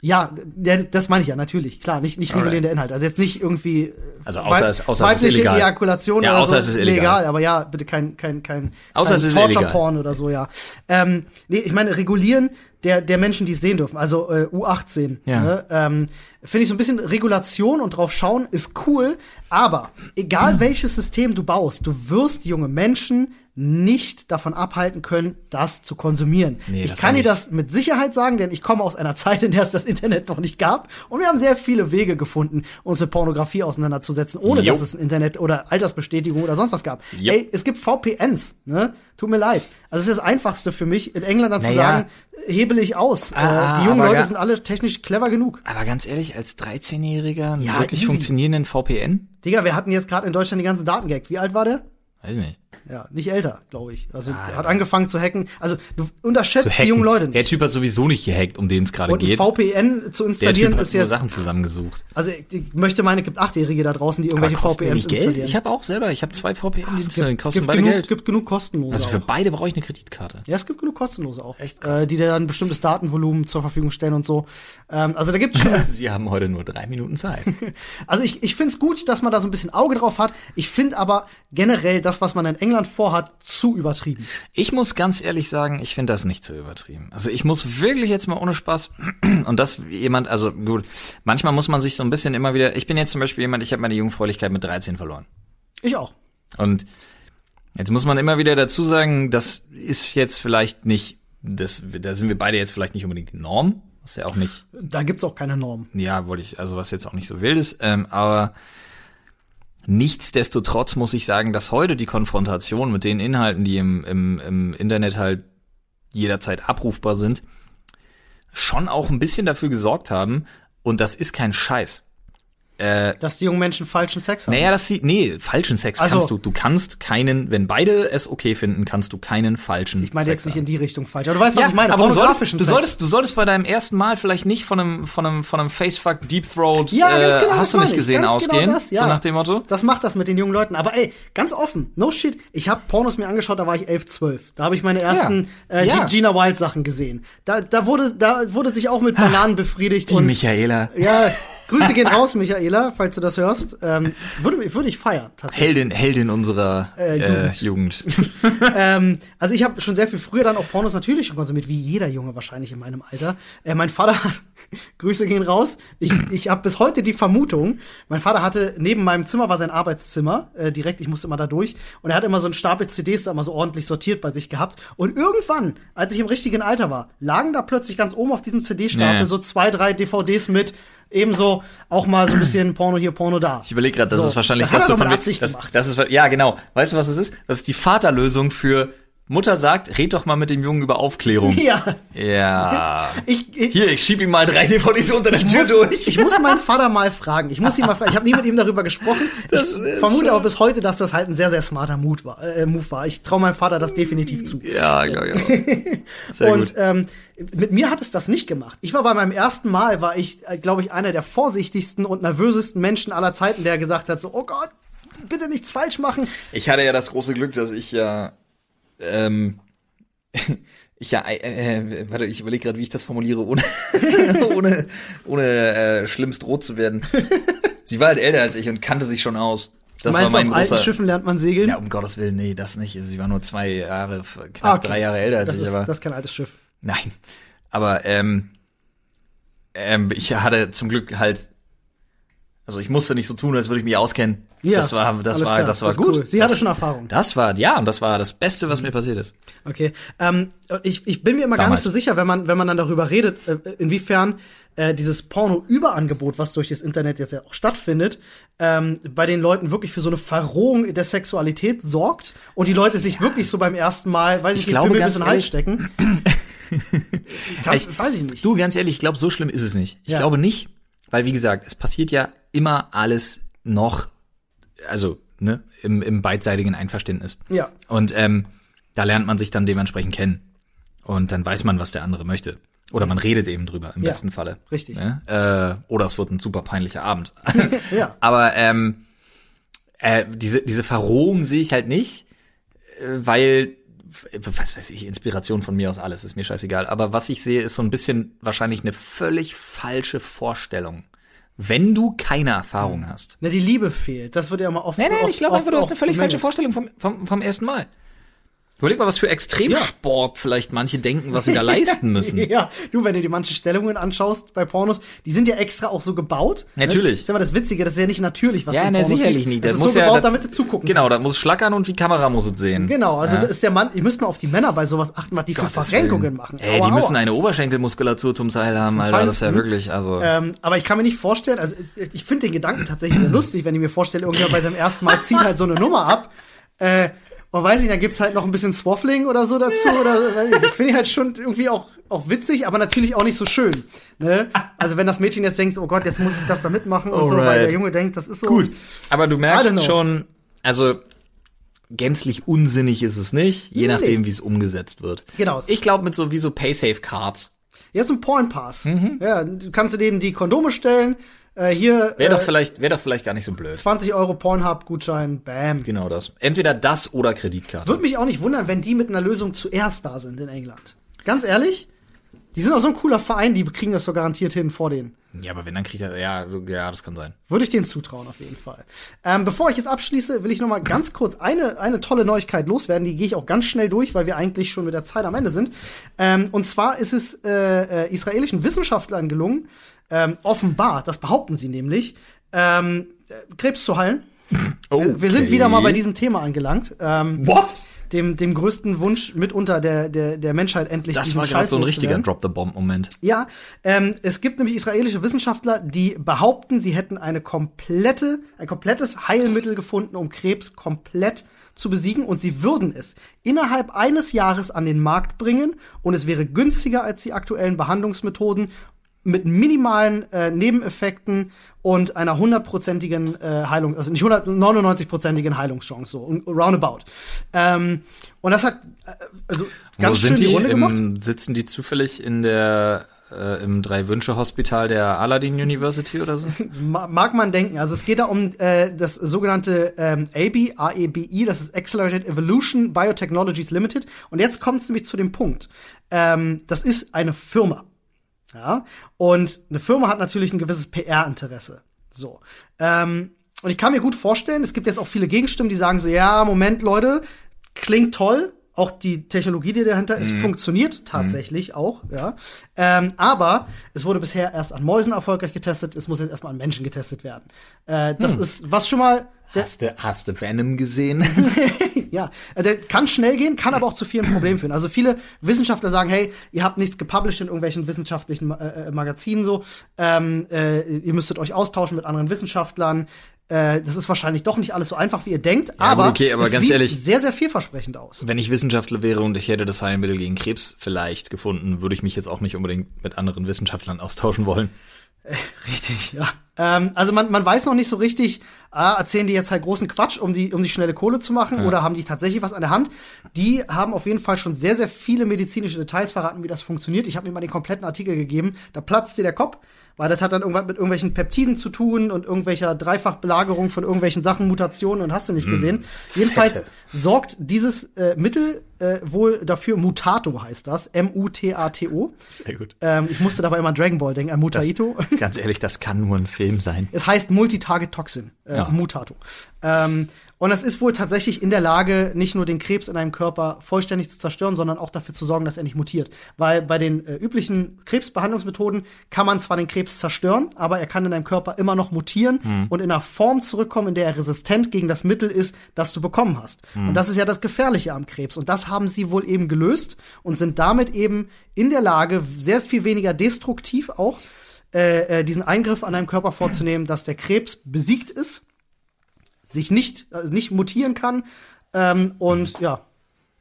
Ja, der, das meine ich ja natürlich, klar, nicht nicht regulierender Inhalt. Also jetzt nicht irgendwie äh, Also außer es- außer es ist weibliche illegal. Ejakulation Ja, oder außer so es ist illegal. legal, aber ja, bitte kein kein kein Außer kein Torture illegal. Porn oder so, ja. Ähm, nee, ich meine regulieren der der Menschen, die es sehen dürfen, also äh, U18. Ja. Ne? Ähm, Finde ich so ein bisschen Regulation und drauf schauen ist cool, aber egal welches System du baust, du wirst junge Menschen nicht davon abhalten können, das zu konsumieren. Nee, ich kann dir das mit Sicherheit sagen, denn ich komme aus einer Zeit, in der es das Internet noch nicht gab. Und wir haben sehr viele Wege gefunden, uns mit Pornografie auseinanderzusetzen, ohne Jo. dass es ein Internet oder Altersbestätigung oder sonst was gab. Jo. Ey, es gibt VPNs, ne? Tut mir leid. Also es ist das Einfachste für mich, in England dann zu Naja. sagen, hebel ich aus. Ah, äh, die jungen aber Leute sind alle technisch clever genug. Aber ganz ehrlich, als 13-Jähriger einen Ja, wirklich easy. funktionierenden VPN? Digga, wir hatten jetzt gerade in Deutschland die ganzen Daten gehackt. Wie alt war der? Weiß ich nicht. Ja, nicht älter, glaube ich. Also Ah, er ja. hat angefangen zu hacken. Also du unterschätzt die jungen Leute Der nicht. Typ hat sowieso nicht gehackt, um den es gerade geht. VPN zu Der installieren ist jetzt Sachen zusammengesucht. Also ich möchte meinen, es gibt Achtjährige da draußen, die irgendwelche VPNs Geld? installieren. Ich habe auch selber, ich habe zwei VPN-Dienste, es die gibt, kosten gibt, beide genug, Geld. gibt genug kostenlose Also für auch. beide brauche ich eine Kreditkarte. Ja, es gibt genug kostenlose auch. Echt. Äh, die dir dann ein bestimmtes Datenvolumen zur Verfügung stellen und so. Ähm, also da gibt es schon. Sie haben heute nur drei Minuten Zeit. also ich, ich finde es gut, dass man da so ein bisschen Auge drauf hat. Ich finde aber generell das, was man in England vorhat, zu übertrieben. Ich muss ganz ehrlich sagen, ich finde das nicht so übertrieben. Also ich muss wirklich jetzt mal ohne Spaß und das jemand, also gut, manchmal muss man sich so ein bisschen immer wieder, ich bin jetzt zum Beispiel jemand, ich habe meine Jungfräulichkeit mit 13 verloren. Ich auch. Und jetzt muss man immer wieder dazu sagen, das ist jetzt vielleicht nicht, das, da sind wir beide jetzt vielleicht nicht unbedingt die Norm, was ja auch nicht, Da gibt's auch keine Normen. ja, wollte ich, also was jetzt auch nicht so wild ist, ähm, aber nichtsdestotrotz muss ich sagen, dass heute die Konfrontation mit den Inhalten, die im, im, im Internet halt jederzeit abrufbar sind, schon auch ein bisschen dafür gesorgt haben, und das ist kein Scheiß. Äh, Dass die jungen Menschen falschen Sex haben. naja, das sieht, nee, falschen Sex Also- kannst du. Du kannst keinen, wenn beide es okay finden, kannst du keinen falschen ich meine Sex jetzt nicht haben. in die Richtung falsch. Aber du weißt, was Ja, ich meine. aber du solltest, Pornografischen du Sex. solltest, du solltest bei deinem ersten Mal vielleicht nicht von einem, von einem, von einem Facefuck Deep Throat, Ja, ganz äh, genau, hast du nicht ich. gesehen, genau ausgehen, das, ja. so nach dem Motto. Das macht das mit den jungen Leuten. Aber ey, ganz offen, no shit. Ich habe Pornos mir angeschaut, da war ich 11, 12. Da habe ich meine ersten äh, Ja. Gina Wild Sachen gesehen. Da, da wurde, da wurde sich auch mit Bananen befriedigt. Die und, Michaela. Ja, Grüße gehen raus, Michaela, falls du das hörst. Ähm, würde, würde ich feiern. Heldin, Heldin unserer Äh, äh, Jugend. Jugend. ähm, also ich habe schon sehr viel früher dann auch Pornos natürlich schon konsumiert, wie jeder Junge wahrscheinlich in meinem Alter. Äh, mein Vater hat, Grüße gehen raus. Ich, ich habe bis heute die Vermutung, mein Vater hatte, neben meinem Zimmer war sein Arbeitszimmer, äh, direkt, ich musste immer da durch. Und er hat immer so einen Stapel CDs da immer so ordentlich sortiert bei sich gehabt. Und irgendwann, als ich im richtigen Alter war, lagen da plötzlich ganz oben auf diesem CD-Stapel Nee. so zwei, drei DVDs mit ebenso auch mal so ein bisschen Porno hier, Porno da. Ich überlege gerade, das So, ist wahrscheinlich das das er so von das, gemacht. das ist ja genau. Weißt du, was es ist? Das ist die Vaterlösung für Mutter sagt, red doch mal mit dem Jungen über Aufklärung. Ja. Ja. Ich, ich, Hier, ich schieb ihm mal drei DVDs unter der Tür muss, durch. ich muss meinen Vater mal fragen. Ich muss ihn mal fragen. Ich habe nie mit ihm darüber gesprochen. Das ich vermute schon- aber bis heute, dass das halt ein sehr, sehr smarter Move war. Äh, Move war. Ich traue meinem Vater das definitiv zu. Ja, ja, ja. Sehr Und gut. ähm, mit mir hat es das nicht gemacht. Ich war bei meinem ersten Mal, war ich, äh, glaube ich, einer der vorsichtigsten und nervösesten Menschen aller Zeiten, der gesagt hat, so, oh Gott, bitte nichts falsch machen. Ich hatte ja das große Glück, dass ich ja, ähm, ich ja, äh, äh, warte, ich überlege gerade, wie ich das formuliere, ohne, ohne, ohne äh, schlimmst rot zu werden. Sie war halt älter als ich und kannte sich schon aus. Das Meinst war mein auf alten großer. Schiffen lernt man segeln? Ja, um Gottes Willen, nee, das nicht. Sie war nur zwei Jahre, knapp Ah, okay. drei Jahre älter als das ich, ist, aber. Das ist kein altes Schiff. Nein. Aber ähm, ähm, ich hatte zum Glück halt. Also ich musste nicht so tun, als würde ich mich auskennen. Ja, das war, das war, klar. das war ist gut. Cool. Sie das, hatte schon Erfahrung. Das war, ja, und das war das Beste, was mir passiert ist. Okay. Ähm, ich, ich bin mir immer gar Damals. nicht so sicher, wenn man, wenn man dann darüber redet, äh, inwiefern äh, dieses Porno-Überangebot, was durch das Internet jetzt ja auch stattfindet, ähm, bei den Leuten wirklich für so eine Verrohung der Sexualität sorgt und die Leute sich wirklich so beim ersten Mal, weiß ich, Ich nicht, glaube, Pimmel bis in den Hals stecken. Ich- weiß ich nicht. Du, ganz ehrlich, ich glaube, so schlimm ist es nicht. Ich Ja. glaube nicht, weil wie gesagt, es passiert ja immer alles noch, also ne, im, im beidseitigen Einverständnis. Ja. Und ähm, da lernt man sich dann dementsprechend kennen. Und dann weiß man, was der andere möchte. Oder man redet eben drüber, im Ja, besten Falle. richtig. Ne? Äh, oder es wird ein super peinlicher Abend. Ja. Aber ähm, äh, diese, diese Verrohung sehe ich halt nicht, äh, weil, was weiß ich, Inspiration von mir aus alles, ist mir scheißegal. Aber was ich sehe, ist so ein bisschen wahrscheinlich eine völlig falsche Vorstellung. Wenn du keine Erfahrung hast. Ne, die Liebe fehlt. Das wird ja immer oft Nein, nein, oft, ich glaube einfach, du hast eine völlig falsche. Vorstellung vom, vom, vom ersten Mal. Überleg mal, was für Extremsport vielleicht manche denken, was sie da leisten müssen. Ja, du, wenn du dir manche Stellungen anschaust bei Pornos, die sind ja extra auch so gebaut. Natürlich. Das ist immer das Witzige, das ist ja nicht natürlich, was Ja, du in ne, Pornos sicherlich siehst. nicht. Das Das ist muss so ja- gebaut, das- damit du zugucken Genau, da kannst. muss schlackern und die Kamera muss es sehen. Genau, also Ja. da ist der Mann, ihr müsst mal auf die Männer bei sowas achten, was die für Gottes Verrenkungen Willen. machen. Ey, Aua, die müssen aua. eine Oberschenkelmuskulatur zum Teil haben, Alter. Das ist ja wirklich, also. Ähm, aber ich kann mir nicht vorstellen, also ich, ich finde den Gedanken tatsächlich sehr lustig, wenn ich mir vorstelle, irgendjemand bei seinem ersten Mal zieht halt so eine Nummer ab. Äh, und weiß ich, dann gibt's halt noch ein bisschen Swaffling oder so dazu. Oder finde ich halt schon irgendwie auch, auch witzig, aber natürlich auch nicht so schön. Ne? Also wenn das Mädchen jetzt denkt, oh Gott, jetzt muss ich das da mitmachen und so, weil Alright. der Junge denkt, das ist so. Gut. Aber du merkst schon, also gänzlich unsinnig ist es nicht, je Nee. nachdem, wie es umgesetzt wird. Genau. Ich glaube mit so wie so Paysafe-Cards. Ja, ist ein Point Pass. Ja, du kannst dem die Kondome stellen. Äh, hier Wäre äh, doch vielleicht, wäre doch vielleicht gar nicht so blöd. 20 Euro Pornhub-Gutschein, bam. Genau das. Entweder das oder Kreditkarte. Würde mich auch nicht wundern, wenn die mit einer Lösung zuerst da sind in England. Ganz ehrlich, die sind auch so ein cooler Verein, die kriegen das so garantiert hin vor denen. Ja, aber wenn dann kriegt er, ja, ja, das kann sein. Würde ich denen zutrauen, auf jeden Fall. Ähm, bevor ich jetzt abschließe, will ich noch mal ganz kurz eine, eine tolle Neuigkeit loswerden. Die gehe ich auch ganz schnell durch, weil wir eigentlich schon mit der Zeit am Ende sind. Ähm, und zwar ist es äh, äh, israelischen Wissenschaftlern gelungen, ähm, offenbar, das behaupten sie nämlich, ähm, äh, Krebs zu heilen. Oh, Wir sind wieder mal bei diesem Thema angelangt. Ähm, What? dem, dem größten Wunsch mitunter der, der, der Menschheit endlich Das war gerade so ein richtiger Drop-the-Bomb-Moment. Ja, ähm, es gibt nämlich israelische Wissenschaftler, die behaupten, sie hätten eine komplette, ein komplettes Heilmittel gefunden, um Krebs komplett zu besiegen und sie würden es innerhalb eines Jahres an den Markt bringen und es wäre günstiger als die aktuellen Behandlungsmethoden mit minimalen äh, Nebeneffekten und einer hundertprozentigen äh, Heilung, also nicht 199-prozentigen Heilungschance, so un- roundabout. Ähm, und das hat äh, also ganz Wo schön sind die die? Runde gemacht. Im, sitzen die zufällig in der äh, im Drei-Wünsche-Hospital der Aladdin University oder so? Ma- mag man denken. Also es geht da um äh, das sogenannte ähm, ABI, AEBI, das ist Accelerated Evolution Biotechnologies Limited. Und jetzt kommt es nämlich zu dem Punkt. Ähm, das ist eine Firma. Ja. Und eine Firma hat natürlich ein gewisses PR-Interesse. So. Ähm, und ich kann mir gut vorstellen, es gibt jetzt auch viele Gegenstimmen, die sagen so, ja, Moment, Leute, klingt toll. Auch die Technologie, die dahinter ist, funktioniert tatsächlich auch, ja. Ähm, aber es wurde bisher erst an Mäusen erfolgreich getestet, es muss jetzt erstmal an Menschen getestet werden. Äh, das ist, was schon mal, Hast du, hast du Venom gesehen? ja, äh, der kann schnell gehen, kann aber auch zu vielen Problemen führen. Also viele Wissenschaftler sagen, hey, ihr habt nichts gepublished in irgendwelchen wissenschaftlichen äh, äh, Magazinen so, ähm, äh, ihr müsstet euch austauschen mit anderen Wissenschaftlern. Äh, das ist wahrscheinlich doch nicht alles so einfach, wie ihr denkt, aber, gut, okay, aber es ganz sieht ehrlich- sehr, sehr vielversprechend aus. Wenn ich Wissenschaftler wäre und ich hätte das Heilmittel gegen Krebs vielleicht gefunden, würde ich mich jetzt auch nicht unbedingt mit anderen Wissenschaftlern austauschen wollen. Richtig, ja. Ähm, also man, man weiß noch nicht so richtig, ah, erzählen die jetzt halt großen Quatsch, um die, um die schnelle Kohle zu machen, oder haben die tatsächlich was an der Hand? Die haben auf jeden Fall schon sehr, sehr viele medizinische Details verraten, wie das funktioniert. Ich habe mir mal den kompletten Artikel gegeben, da platzt dir der Kopf, weil das hat dann irgendwas mit irgendwelchen Peptiden zu tun und irgendwelcher Dreifachbelagerung von irgendwelchen Sachen, Mutationen und hast du nicht gesehen. Jedenfalls Fette. sorgt dieses äh, Mittel äh, wohl dafür, Mutato heißt das, M-U-T-A-T-O. Sehr gut. Ähm, ich musste dabei immer an Dragon Ball denken, an Mutaito. Ganz ehrlich, das kann nur ein Creme sein. Es heißt Multitarget-Toxin, äh, Ja. Mutato. Ähm, und das ist wohl tatsächlich in der Lage, nicht nur den Krebs in einem Körper vollständig zu zerstören, sondern auch dafür zu sorgen, dass er nicht mutiert. Weil bei den äh, üblichen Krebsbehandlungsmethoden kann man zwar den Krebs zerstören, aber er kann in deinem Körper immer noch mutieren und in einer Form zurückkommen, in der er resistent gegen das Mittel ist, das du bekommen hast. Und das ist ja das Gefährliche am Krebs. Und das haben sie wohl eben gelöst und sind damit eben in der Lage, sehr viel weniger destruktiv auch äh, äh, diesen Eingriff an deinem Körper vorzunehmen, dass der Krebs besiegt ist, sich nicht, äh, nicht mutieren kann ähm, und ja,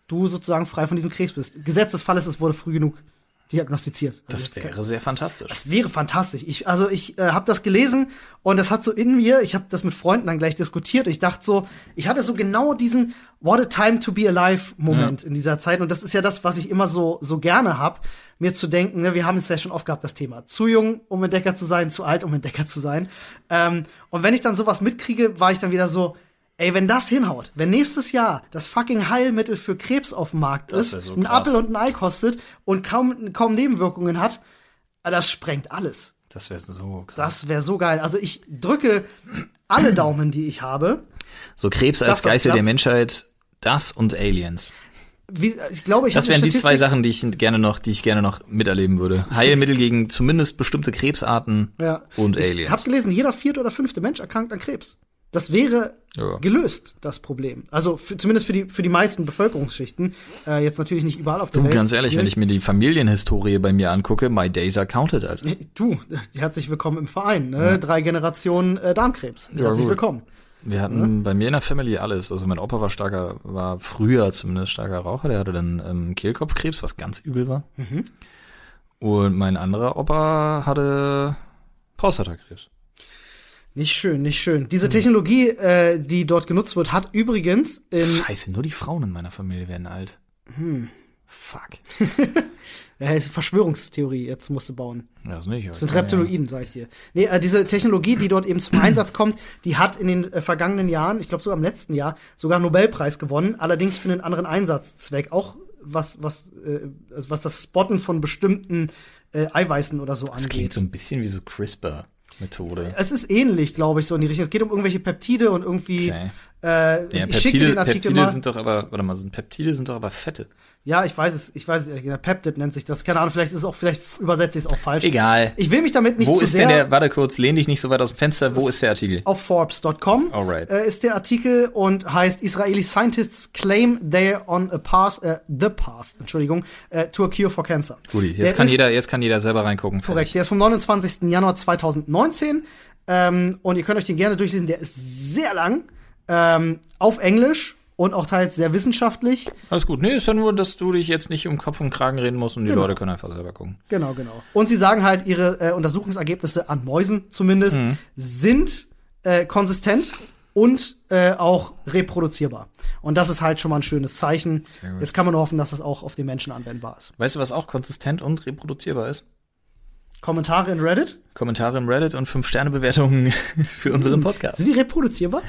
du sozusagen frei von diesem Krebs bist. Gesetzesfall ist, es wurde früh genug diagnostiziert. Also Das wäre sehr fantastisch. das wäre fantastisch. Ich, also ich äh, habe das gelesen und das hat so in mir, ich habe das mit Freunden dann gleich diskutiert. Ich dachte so, ich hatte so genau diesen What a time to be alive Moment in dieser Zeit und das ist ja das, was ich immer so so gerne hab, mir zu denken. Ne, wir haben es ja schon oft gehabt, das Thema zu jung, um Entdecker zu sein, zu alt, um Entdecker zu sein. Ähm, und wenn ich dann sowas mitkriege, war ich dann wieder so. Ey, wenn das hinhaut, wenn nächstes Jahr das fucking Heilmittel für Krebs auf dem Markt Das ist, so ein. Apfel und ein Ei kostet und kaum, kaum Nebenwirkungen hat, das sprengt alles. Das wäre so krass. Das wäre so geil. Also ich drücke alle Daumen, die ich habe. So Krebs als Geißel der. Menschheit, das und Aliens. Wie, ich glaube, ich Das wären die zwei Sachen, die ich gerne noch, die ich gerne noch miterleben würde. Heilmittel gegen zumindest bestimmte Krebsarten Ja. und Ich Aliens. habe gelesen, jeder vierte oder fünfte Mensch erkrankt an Krebs. Das wäre Ja. gelöst, das Problem. Also für, zumindest für die, für die meisten Bevölkerungsschichten. Äh, jetzt natürlich nicht überall auf der Du, Welt. ganz ehrlich, wenn ich mir die Familienhistorie bei mir angucke, my days are counted, Alter. Du, herzlich willkommen im Verein. Ne? Drei Generationen äh, Darmkrebs. Ja, herzlich gut. willkommen. Wir hatten bei mir in der Family alles. Also mein Opa war starker, war früher zumindest starker Raucher. Der hatte dann ähm, Kehlkopfkrebs, was ganz übel war. Mhm. Und mein anderer Opa hatte Prostatakrebs. Nicht schön, nicht schön. Diese Technologie, äh, die dort genutzt wird, hat übrigens in Scheiße, nur die Frauen in meiner Familie werden alt. Hm. Fuck. Ja, ist Verschwörungstheorie, jetzt musst du bauen. Ja, das nicht. Das sind Reptiloiden, sag ich dir. Nee, äh, diese Technologie, die dort eben zum Einsatz kommt, die hat in den äh, vergangenen Jahren, ich glaube sogar im letzten Jahr, sogar einen Nobelpreis gewonnen, allerdings für einen anderen Einsatzzweck. Auch was, was, äh, also was das Spotten von bestimmten äh, Eiweißen oder so Das klingt angeht. so ein bisschen wie so CRISPR-Methode. Es ist ähnlich, glaube ich, so in die Richtung. Es geht um irgendwelche Peptide und irgendwie. Okay. Äh, Ja, ich schicke den Artikel Peptide mal. sind doch aber, warte mal, sind Peptide sind doch aber Fette. Ja, ich weiß es, ich weiß es. Peptid nennt sich das. Keine Ahnung, vielleicht ist es auch, vielleicht übersetze ich es auch falsch. Egal. Ich will mich damit nicht Wo zu ist sehr denn der, warte kurz, lehn dich nicht so weit aus dem Fenster, wo ist der Artikel? auf Forbes.com Alright. äh, ist der Artikel und heißt Israeli Scientists claim they're on a path, äh, the path, Entschuldigung, äh, to a cure for cancer. Guti, jetzt Der kann ist- jeder, jetzt kann jeder selber reingucken. Korrekt, der ist vom 29. Januar 2019 ähm, und ihr könnt euch den gerne durchlesen. Der ist sehr lang, ähm, auf Englisch und auch teils sehr wissenschaftlich. Alles gut. Nee, ist ja nur, dass du dich jetzt nicht um Kopf und Kragen reden musst und die Genau. Leute können einfach selber gucken. Genau, genau. Und sie sagen halt, ihre äh, Untersuchungsergebnisse an Mäusen zumindest Mhm. sind äh, konsistent und äh, auch reproduzierbar. Und das ist halt schon mal ein schönes Zeichen. Jetzt kann man nur hoffen, dass das auch auf den Menschen anwendbar ist. Weißt du, was auch konsistent und reproduzierbar ist? Kommentare in Reddit. Kommentare im Reddit und 5-Sterne-Bewertungen für unseren Podcast. Sind die reproduzierbar?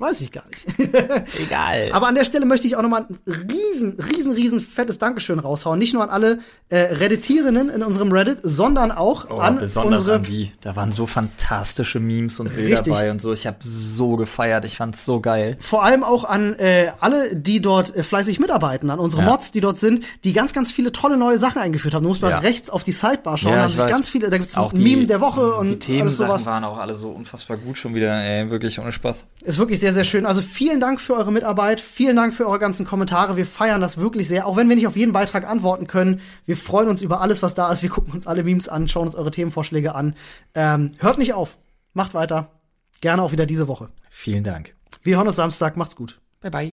Weiß ich gar nicht. Egal. Aber an der Stelle möchte ich auch nochmal ein riesen, riesen, riesen fettes Dankeschön raushauen. Nicht nur an alle äh, Redditierenden in unserem Reddit, sondern auch Oh, an besonders unsere an die. Da waren so fantastische Memes und Bilder Richtig. dabei und so. Ich habe so gefeiert. Ich fand's so geil. vor allem auch an äh, alle, die dort äh, fleißig mitarbeiten, an unsere Ja. Mods, die dort sind, die ganz, ganz viele tolle neue Sachen eingeführt haben. Du musst mal Ja. rechts auf die Sidebar schauen, Ja, da haben ganz viele, da gibt's Auch ein die- Meme der Woche und die alles Themensachen sowas. waren auch alle so unfassbar gut schon wieder. Ey, wirklich ohne Spaß. Ist wirklich sehr, sehr schön. Also vielen Dank für eure Mitarbeit, vielen Dank für eure ganzen Kommentare. Wir feiern das wirklich sehr, auch wenn wir nicht auf jeden Beitrag antworten können. Wir freuen uns über alles, was da ist. Wir gucken uns alle Memes an, schauen uns eure Themenvorschläge an. Ähm, hört nicht auf, macht weiter. Gerne auch wieder diese Woche. Vielen Dank. Wir hören uns Samstag. Macht's gut. Bye bye.